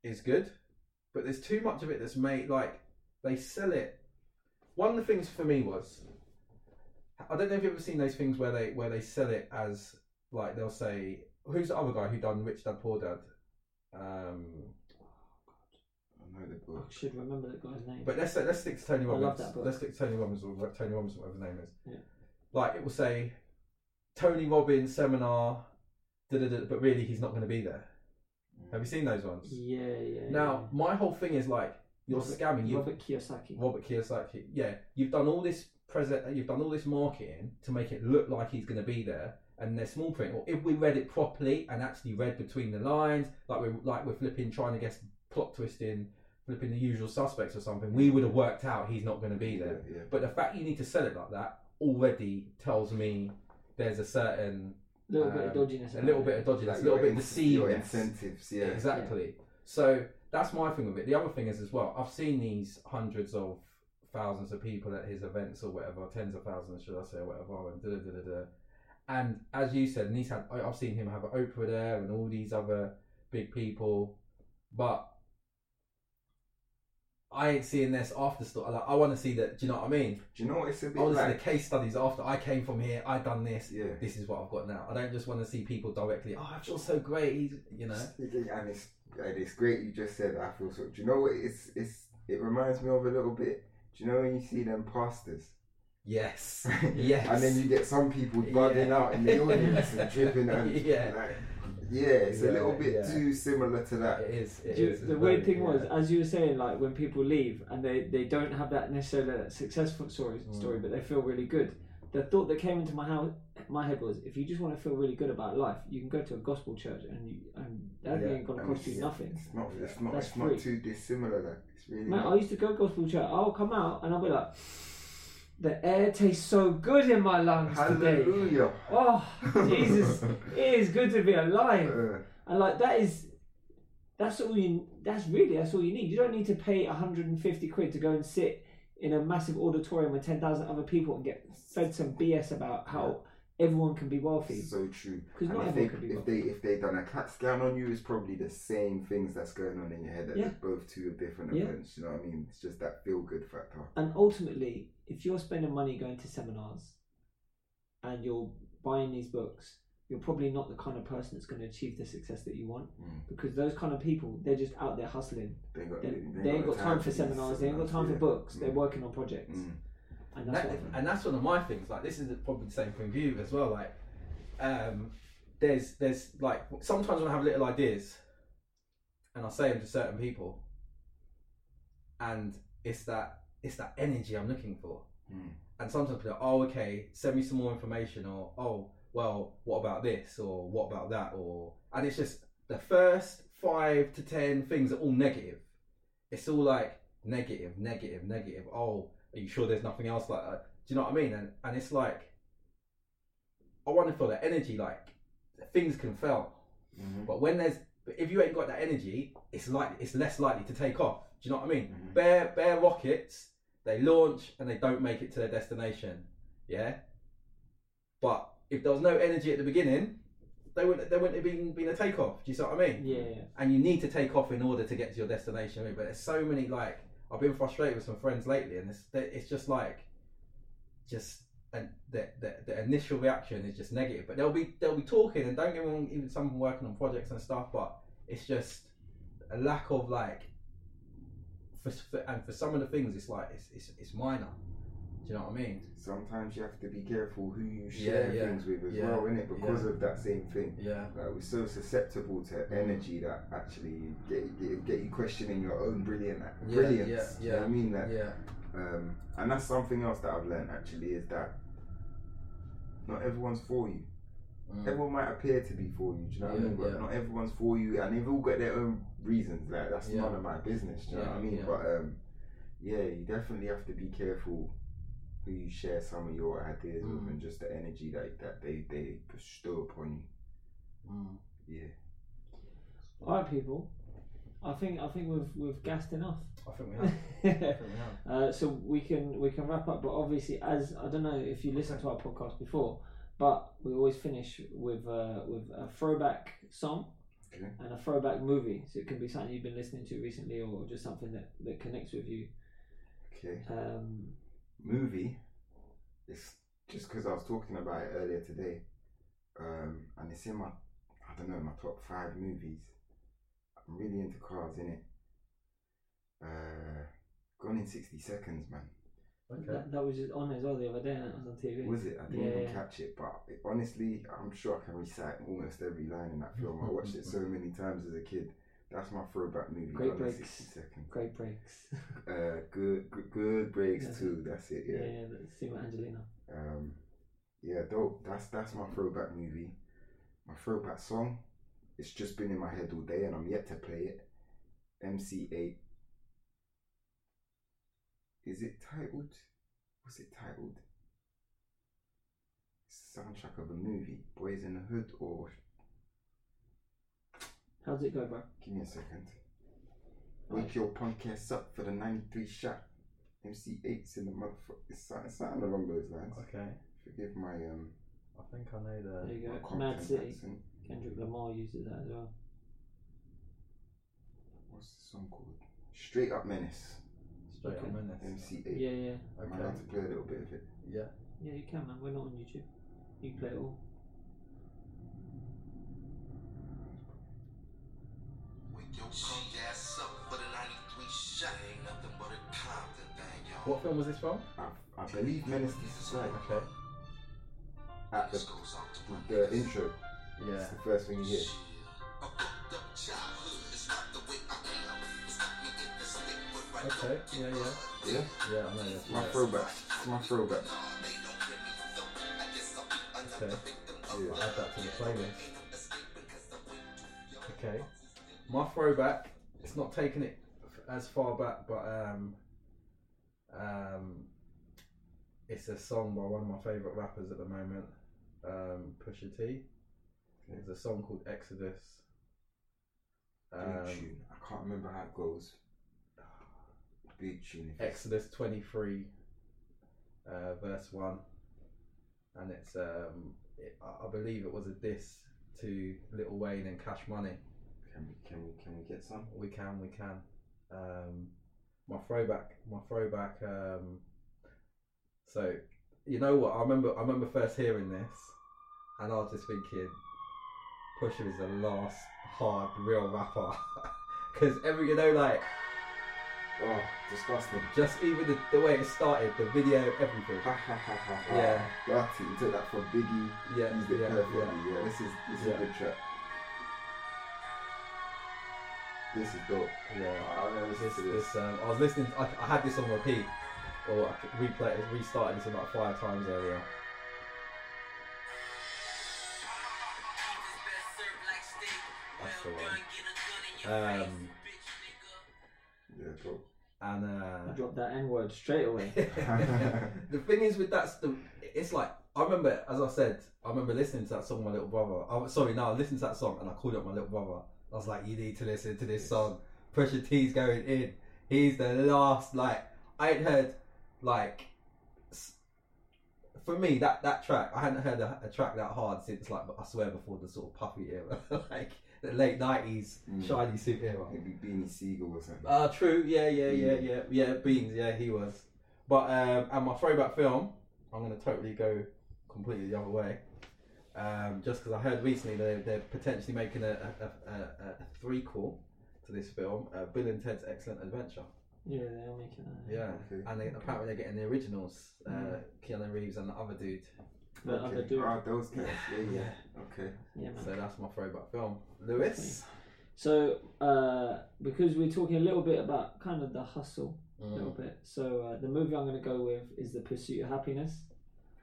is good, but there's too much of it that's made like they sell it. One of the things for me was I don't know if you've ever seen those things where they where they sell it as like they'll say who's the other guy who done Rich Dad Poor Dad. Um, I know the I book. should remember that guy's name. But let's say, let's stick to Tony I Robbins. love that book. Let's stick to Tony Robbins or Tony Robbins, whatever his name is. Yeah. Like it will say Tony Robbins seminar, da, da, da, but really he's not going to be there. Have you seen those ones? yeah, yeah. Now my whole thing is like you're Robert- scamming. You Robert Kiyosaki. Robert Kiyosaki. Yeah, you've done all this present. You've done all this marketing to make it look like he's going to be there, and they're small print, or if we read it properly and actually read between the lines, like we're like we're flipping trying to guess plot twisting, flipping the usual suspects or something, we would have worked out he's not going to be there. Yeah, yeah. But the fact you need to sell it like that already tells me there's a certain A little bit of Um, dodginess. a little it. bit of dodginess, Like a little bit of in- Your incentives, yeah. Exactly. So that's my thing with it. The other thing is as well, I've seen these hundreds of thousands of people at his events or whatever, tens of thousands, should I say, or whatever, and da da da da. And as you said, and he's had, I- I've seen him have Oprah there and all these other big people, but I ain't seeing this after story. Like, I want to see that. Do you know what I mean? Do you know what it's a I bit want to see the case studies after I came from here. I done this. Yeah. This is what I've got now. I don't just want to see people directly. Oh, I feel so great. He's, you know. And it's and it's great you just said I feel so. Do you know what it's it's it reminds me of a little bit. Do you know when you see them pastors? Yes. (laughs) Yes. and then you get some people bugging Yeah. out in the audience and dripping and (laughs) Yeah. like, yeah, it's Yeah, a little bit yeah. too similar to that. It is. It you- is, the weird very- thing was, as you were saying, like when people leave and they, they don't have that necessarily that successful story, Mm. story, but they feel really good. The thought that came into my house, my head was, if you just want to feel really good about life, you can go to a gospel church and you and that Yeah, ain't gonna cost you nothing. It's not. It's not. That's it's not too dissimilar. Like it's really. Man, not. I used to go gospel church. I'll come out and I'll be like, the air tastes so good in my lungs today. Oh, Jesus, it (laughs) is good to be alive. Uh, And like that is, that's all you. That's really that's all you need. You don't need to pay 150 quid to go and sit in a massive auditorium with 10,000 other people and get fed some BS about how everyone can be wealthy. so true. Because not if everyone they can be if wealthy. they if they done a CAT scan on you, it's probably the same things that's going on in your head. That Yeah. both two different Yeah. events. You know what I mean? It's just that feel good factor. And ultimately, if you're spending money going to seminars and you're buying these books, you're probably not the kind of person that's going to achieve the success that you want. Mm. Because those kind of people, they're just out there hustling. They ain't got. They, they, they ain't got time for seminars. They ain't got time for yeah. books. They're Mm. working on projects, Mm. and that's that, and that's one of my things. Like this is probably the same for you as well. Like, um, there's there's like sometimes when I have little ideas, and I say them to certain people, and it's that it's that energy I'm looking for. Mm. And sometimes people are, oh okay, send me some more information, or oh well, what about this, or what about that, or and it's just the first five to ten things are all negative. It's all like negative, negative, negative. Oh, are you sure there's nothing else like that? Do you know what I mean? And and it's like I want to feel that energy. Like things can fail, Mhm. but when there's but if you ain't got that energy, it's like it's less likely to take off. Do you know what I mean? Mhm. Bare bare rockets, they launch and they don't make it to their destination. Yeah. But if there was no energy at the beginning, they wouldn't there wouldn't have been been a takeoff. Do you see what I mean? yeah, yeah. and you need to take off in order to get to your destination. But there's so many like I've been frustrated with some friends lately, and it's it's just like just and the, the the initial reaction is just negative. But they'll be they'll be talking, and don't get me wrong, even some working on projects and stuff. But it's just a lack of like for, for and for some of the things, it's like it's it's, it's minor. Do you know what I mean? Sometimes you have to be careful who you share Yeah, yeah, things with as yeah, well, innit? Because yeah. of that same thing. Yeah. Like we're so susceptible to energy that actually get, get get you questioning your own brilliant Yeah, brilliance. yeah, Do you know what I mean? Like, Yeah. um, and that's something else that I've learned actually is that not everyone's for you. Mm. Everyone might appear to be for you. Do you know what I mean? But yeah. not everyone's for you, and they've all got their own reasons. Like that's Yeah. none of my business. Do you know what I mean? yeah. But um, yeah, you definitely have to be careful who you share some of your ideas Mm. with, and just the energy that that they they bestow upon you. Mm. Yeah. All right, people. I think I think we've we've gassed enough. I think we have. I think we have. (laughs) Uh, so we can we can wrap up, but obviously, as I don't know if you listened to our podcast before, but we always finish with uh, with a throwback song Okay. and a throwback movie. So it can be something you've been listening to recently, or just something that, that connects with you. Okay. Um, movie. It's just because I was talking about it earlier today, um, and it's in my, I don't know, my top five movies. I'm really into cars, in it. Uh, Gone in sixty seconds, man. Okay. that, that was just on as well the other day, and it was on TV. Was it? I didn't Yeah, even catch it, but it, honestly, I'm sure I can recite almost every line in that film. I watched it so (laughs) many times as a kid. That's my throwback movie. Great breaks. Great breaks. (laughs) Uh, good, good, good breaks too. That's it. yeah, Yeah. yeah, that's Sima Angelina. Um, Yeah, dope. That's that's my throwback movie. My throwback song. It's just been in my head all day, and I'm yet to play it. MC Eiht. Is it titled? What's it titled? Soundtrack of a movie, Boys in the Hood, or How does it go, bro? give me a second. Wake your punk ass up for the 93 shot. MC Eiht's in the motherfucker. It's something, something along those lines. Okay. Forgive my um I think I know the. There the. you my go. content m.A.A.d city. accent. Kendrick Lamar uses that as well. What's the song called? Straight Up Menace. Straight Okay. on Menace. MC Eiht. Yeah, yeah. Am I Okay. allowed to play a little bit of it? Yeah. Yeah, you can, man. We're not on YouTube. You can play it all. Wake your punk ass up for the 93 shot. Ain't nothing but a Compton thing, y'all. What film was this from? I, I believe Menace II Society. Okay. At the, This goes out to my the intro. Yeah. It's the first thing you hear. A fucked up childhood. It's not the way I am. It's got me in the stick with right Okay. Yeah, yeah. Yeah? Yeah, I know this. My yeah. throwback. It's my throwback. Okay. Yeah. I'll add that to the playlist. Okay. My throwback, it's not taking it as far back, but um, um, it's a song by one of my favourite rappers at the moment, um, Pusha T. It's a song called Exodus. Big Um, tune. I can't remember how it goes. Big tune. Exodus 23, uh, verse 1. And it's, um, it, I I believe it was a diss to Lil Wayne and Cash Money. Can we, can we, can we get some? We can, we can. Um, my throwback, my throwback. Um, so, you know what? I remember, I remember first hearing this, and I was just thinking, Pusha is the last hard real rapper, (laughs) because every, you know, like Oh, disgusting. just even the, the way it started, the video, everything. Ha ha ha ha ha. Yeah. Dirty. You took that from Biggie. Yeah, yeah, yeah. Yeah. This is this is Yeah. a good track. This is dope. Yeah. I never listened This, to this. this, um, I was listening. I, I had this on repeat, or I could replay it, restarted this about five times earlier. That's the one. Um, Yeah, dope. and uh, dropped that N word straight away. (laughs) (laughs) the thing is with that, st- it's like I remember, as I said, I remember listening to that song, my little brother. I was sorry, no, I listened to that song and I called up my little brother. I was like, "You need to listen to this song." Pusha T's going in. He's the last. Like I ain't heard like. For me, that, that track, I hadn't heard a, a track that hard since like I swear before the sort of puffy era, (laughs) like the late nineties Mm. shiny suit era. Maybe Beanie Sigel or something. Uh, true. Yeah, yeah, yeah, yeah, yeah. Beans. Yeah, he was. But um, and my throwback film, I'm gonna totally go completely the other way. Um, just because I heard recently they're, they're potentially making a, a, a, a, a threequel to this film, uh, Bill and Ted's Excellent Adventure. yeah, they are making that. Yeah, Okay, and they, okay. apparently they're getting the originals, uh, Mm. Keanu Reeves and the other dude. The other Okay. dude. Ah, those guys. Yeah, yeah. Okay. Yeah, man. So that's my throwback film. Lewis. So, uh, because we're talking a little bit about kind of the hustle, a Mm. little bit. So, uh, the movie I'm going to go with is The Pursuit of Happyness.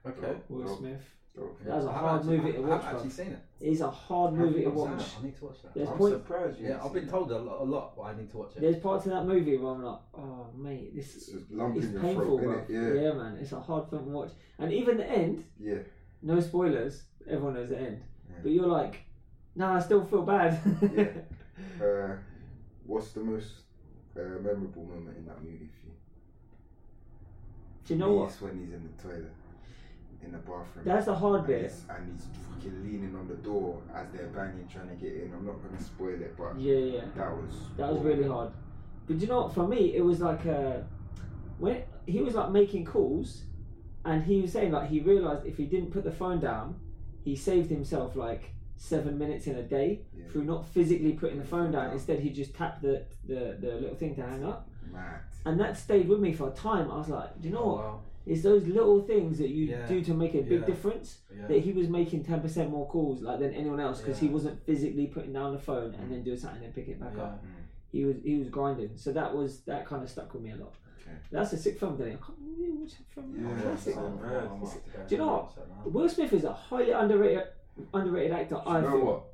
Okay. Will Dope. Smith. That was a hard actually- movie to watch. I watch, haven't actually seen it. It is a hard movie to watch. I need to watch that. There's I'm point- surprised you Yeah, I've been told a lot, a lot, but I need to watch it. There's parts of that movie where I'm like, oh mate, this is it's painful, throat, innit? Yeah. man, it's a hard film to watch. And even the end, Yeah. no spoilers. Everyone knows the end, Yeah. but you're like, nah, I still feel bad. Yeah. (laughs) Uh, what's the most uh, memorable moment in that movie for you? Do you know Me, what? It's when he's in the toilet, in the bathroom. That's the hard and bit. he's, and he's fucking leaning on the door as they're banging, trying to get in. I'm not gonna spoil it, but Yeah, yeah. that was That was really hard. But you know what? For me, it was like uh, when he was like making calls, and he was saying like he realized if he didn't put the phone down, he saved himself like seven minutes in a day Yeah. through not physically putting the phone down. Instead, he just tapped the, the the little thing to hang up, Mad. and that stayed with me for a time. I was like, do you know what? wow. It's those little things that you Yeah. do to make a big Yeah. difference. Yeah. That he was making ten percent more calls like than anyone else because he wasn't physically putting down the phone and then doing something and pick it back up he was he was grinding. So that was that kind of stuck with me a lot. Okay. That's a sick film, Danny. I can't remember which film. Yeah, classic. it's not bad. I might have to go Do you know watch that now. Will Smith is a highly underrated underrated actor. Do I you know feel. what?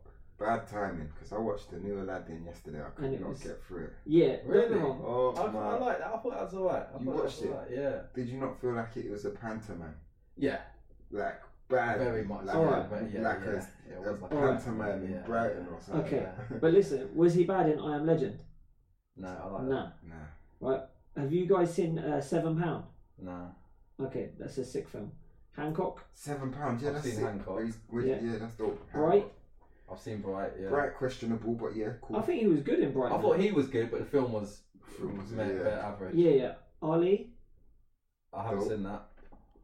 Bad timing because I watched the new Aladdin yesterday. I could And it not was- get through it. Yeah, Really? wrong. Oh I, I like that. I thought that was alright. You watched it? alright, Yeah. Did you not feel like it was a pantomime? Yeah. Like bad, Very much. like, so, Alright. but yeah, like yeah. a, It a was like Alright. pantomime in Yeah, Brighton yeah. or something. Okay, Yeah. (laughs) but listen, was he bad in I Am Legend? No, I like Nah. Nah. Right. Have you guys seen uh, Seven Pound? that. Nah. Okay, that's a sick film. Hancock, Seven pounds. Yeah, I've that's seen sick. Hancock. Where he's- Yeah. yeah. that's dope. Bright. I've seen Bright, yeah. Bright, questionable, but yeah, cool. I think he was good in Bright. I Brighton. thought he was good, but the film was Film was- me- yeah. bit average. Yeah, yeah. Ali I haven't Dope. seen that.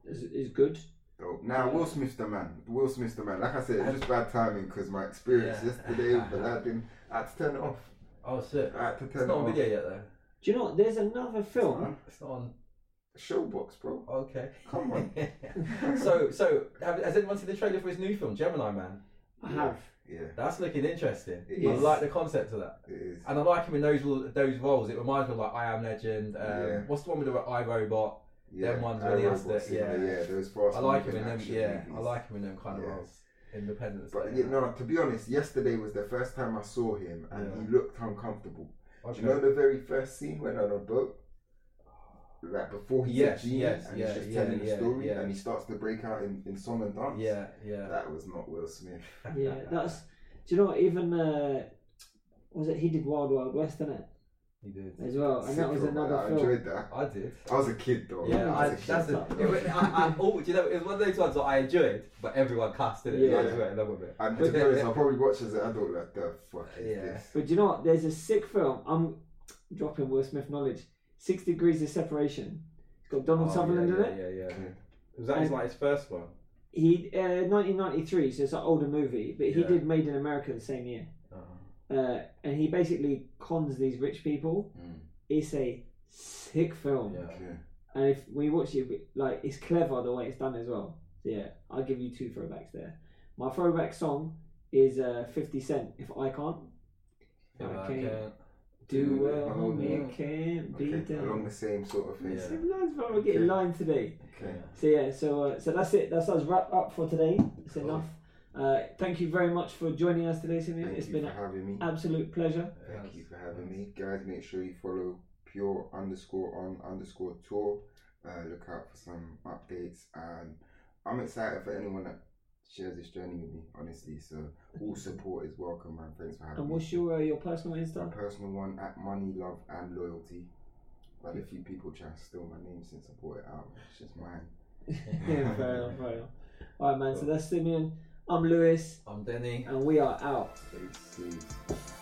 is, is good. Dope. Now, Will Smith's the man. Will Smith's the man. Like I said, it was just bad timing because my experience Yeah. yesterday (laughs) with Aladdin, I had to turn it off. Oh shit. I had to It's turn not it on off. video yet though. Do you know what? There's another film. It's not on. Showbox, bro. Okay. Come on. (laughs) so, so have, has anyone seen the trailer for his new film, Gemini Man? I have. Yeah, That's looking interesting. It I is. like the concept of that, it is. and I like him in those those roles. It reminds me of like I Am Legend. Um, Yeah. What's the one with the I, Robot? Yeah, them ones when he has to- yeah. yeah, those fast I like him in them. Yeah, I like him in them kind of Yeah. roles. Independence. But Day. you know, to be honest, yesterday was the first time I saw him, and Yeah. he looked uncomfortable. okay. Do you know the very first scene when on a boat? Like before he's Yes, a genie yes, and yeah, he's just yeah, telling the story yeah. and he starts to break out in, in song and dance. yeah, yeah. That was not Will Smith. (laughs) Yeah, that's. Do you know what? Even uh, was it? He did Wild Wild West, didn't it? he did. As well, and that Sick was film, another I film. enjoyed that. I did. I was a kid though. Yeah, I I, was a kid. that's the. (laughs) It, was- I, I, oh, do you know, it was one of those ones that I enjoyed, but everyone cast it. Yeah. I just went along with it. And to be honest, I probably watched as an adult like the fuck is Yeah. this? But do you know what? There's a sick film. I'm dropping Will Smith knowledge. Six Degrees of Separation. It's got Donald Oh, Sutherland yeah, in yeah, it. Yeah, yeah. Okay. Was that his, like his first one? He uh, 1993, so it's an older movie, but he Yeah. did Made in America the same year. Oh. Uh, and he basically cons these rich people. Mm, It's a sick film, Yeah. okay. and if we watch it, like it's clever the way it's done as well. So yeah, I'll give you two throwbacks there. My throwback song is uh, 50 Cent. If I can't, If I I can't can't. Do well, Oh, homie, yeah. it can't be Okay. Along the same sort of thing. Yeah. Same lines, bro. We're getting Okay. lines today. Okay. So yeah, so uh, so that's it. That's us wrap up for today. It's Cool. enough. Uh, thank you very much for joining us today, Simeon. Thank It's you been for an having me. absolute pleasure. Thank you for having me, guys. Make sure you follow pure underscore on underscore tour. Uh, look out for some updates, and I'm excited for anyone that shares this journey with me. Honestly, so all support is welcome, man. Thanks for having And me. what's your uh, your personal My Insta? personal one at money, love, and loyalty. But a few people try to steal my name since I brought it out. It's just mine. (laughs) yeah, fair enough, fair enough. All right, man. So that's Simeon. I'm Lewis, I'm Denny. and we are out. Stay safe.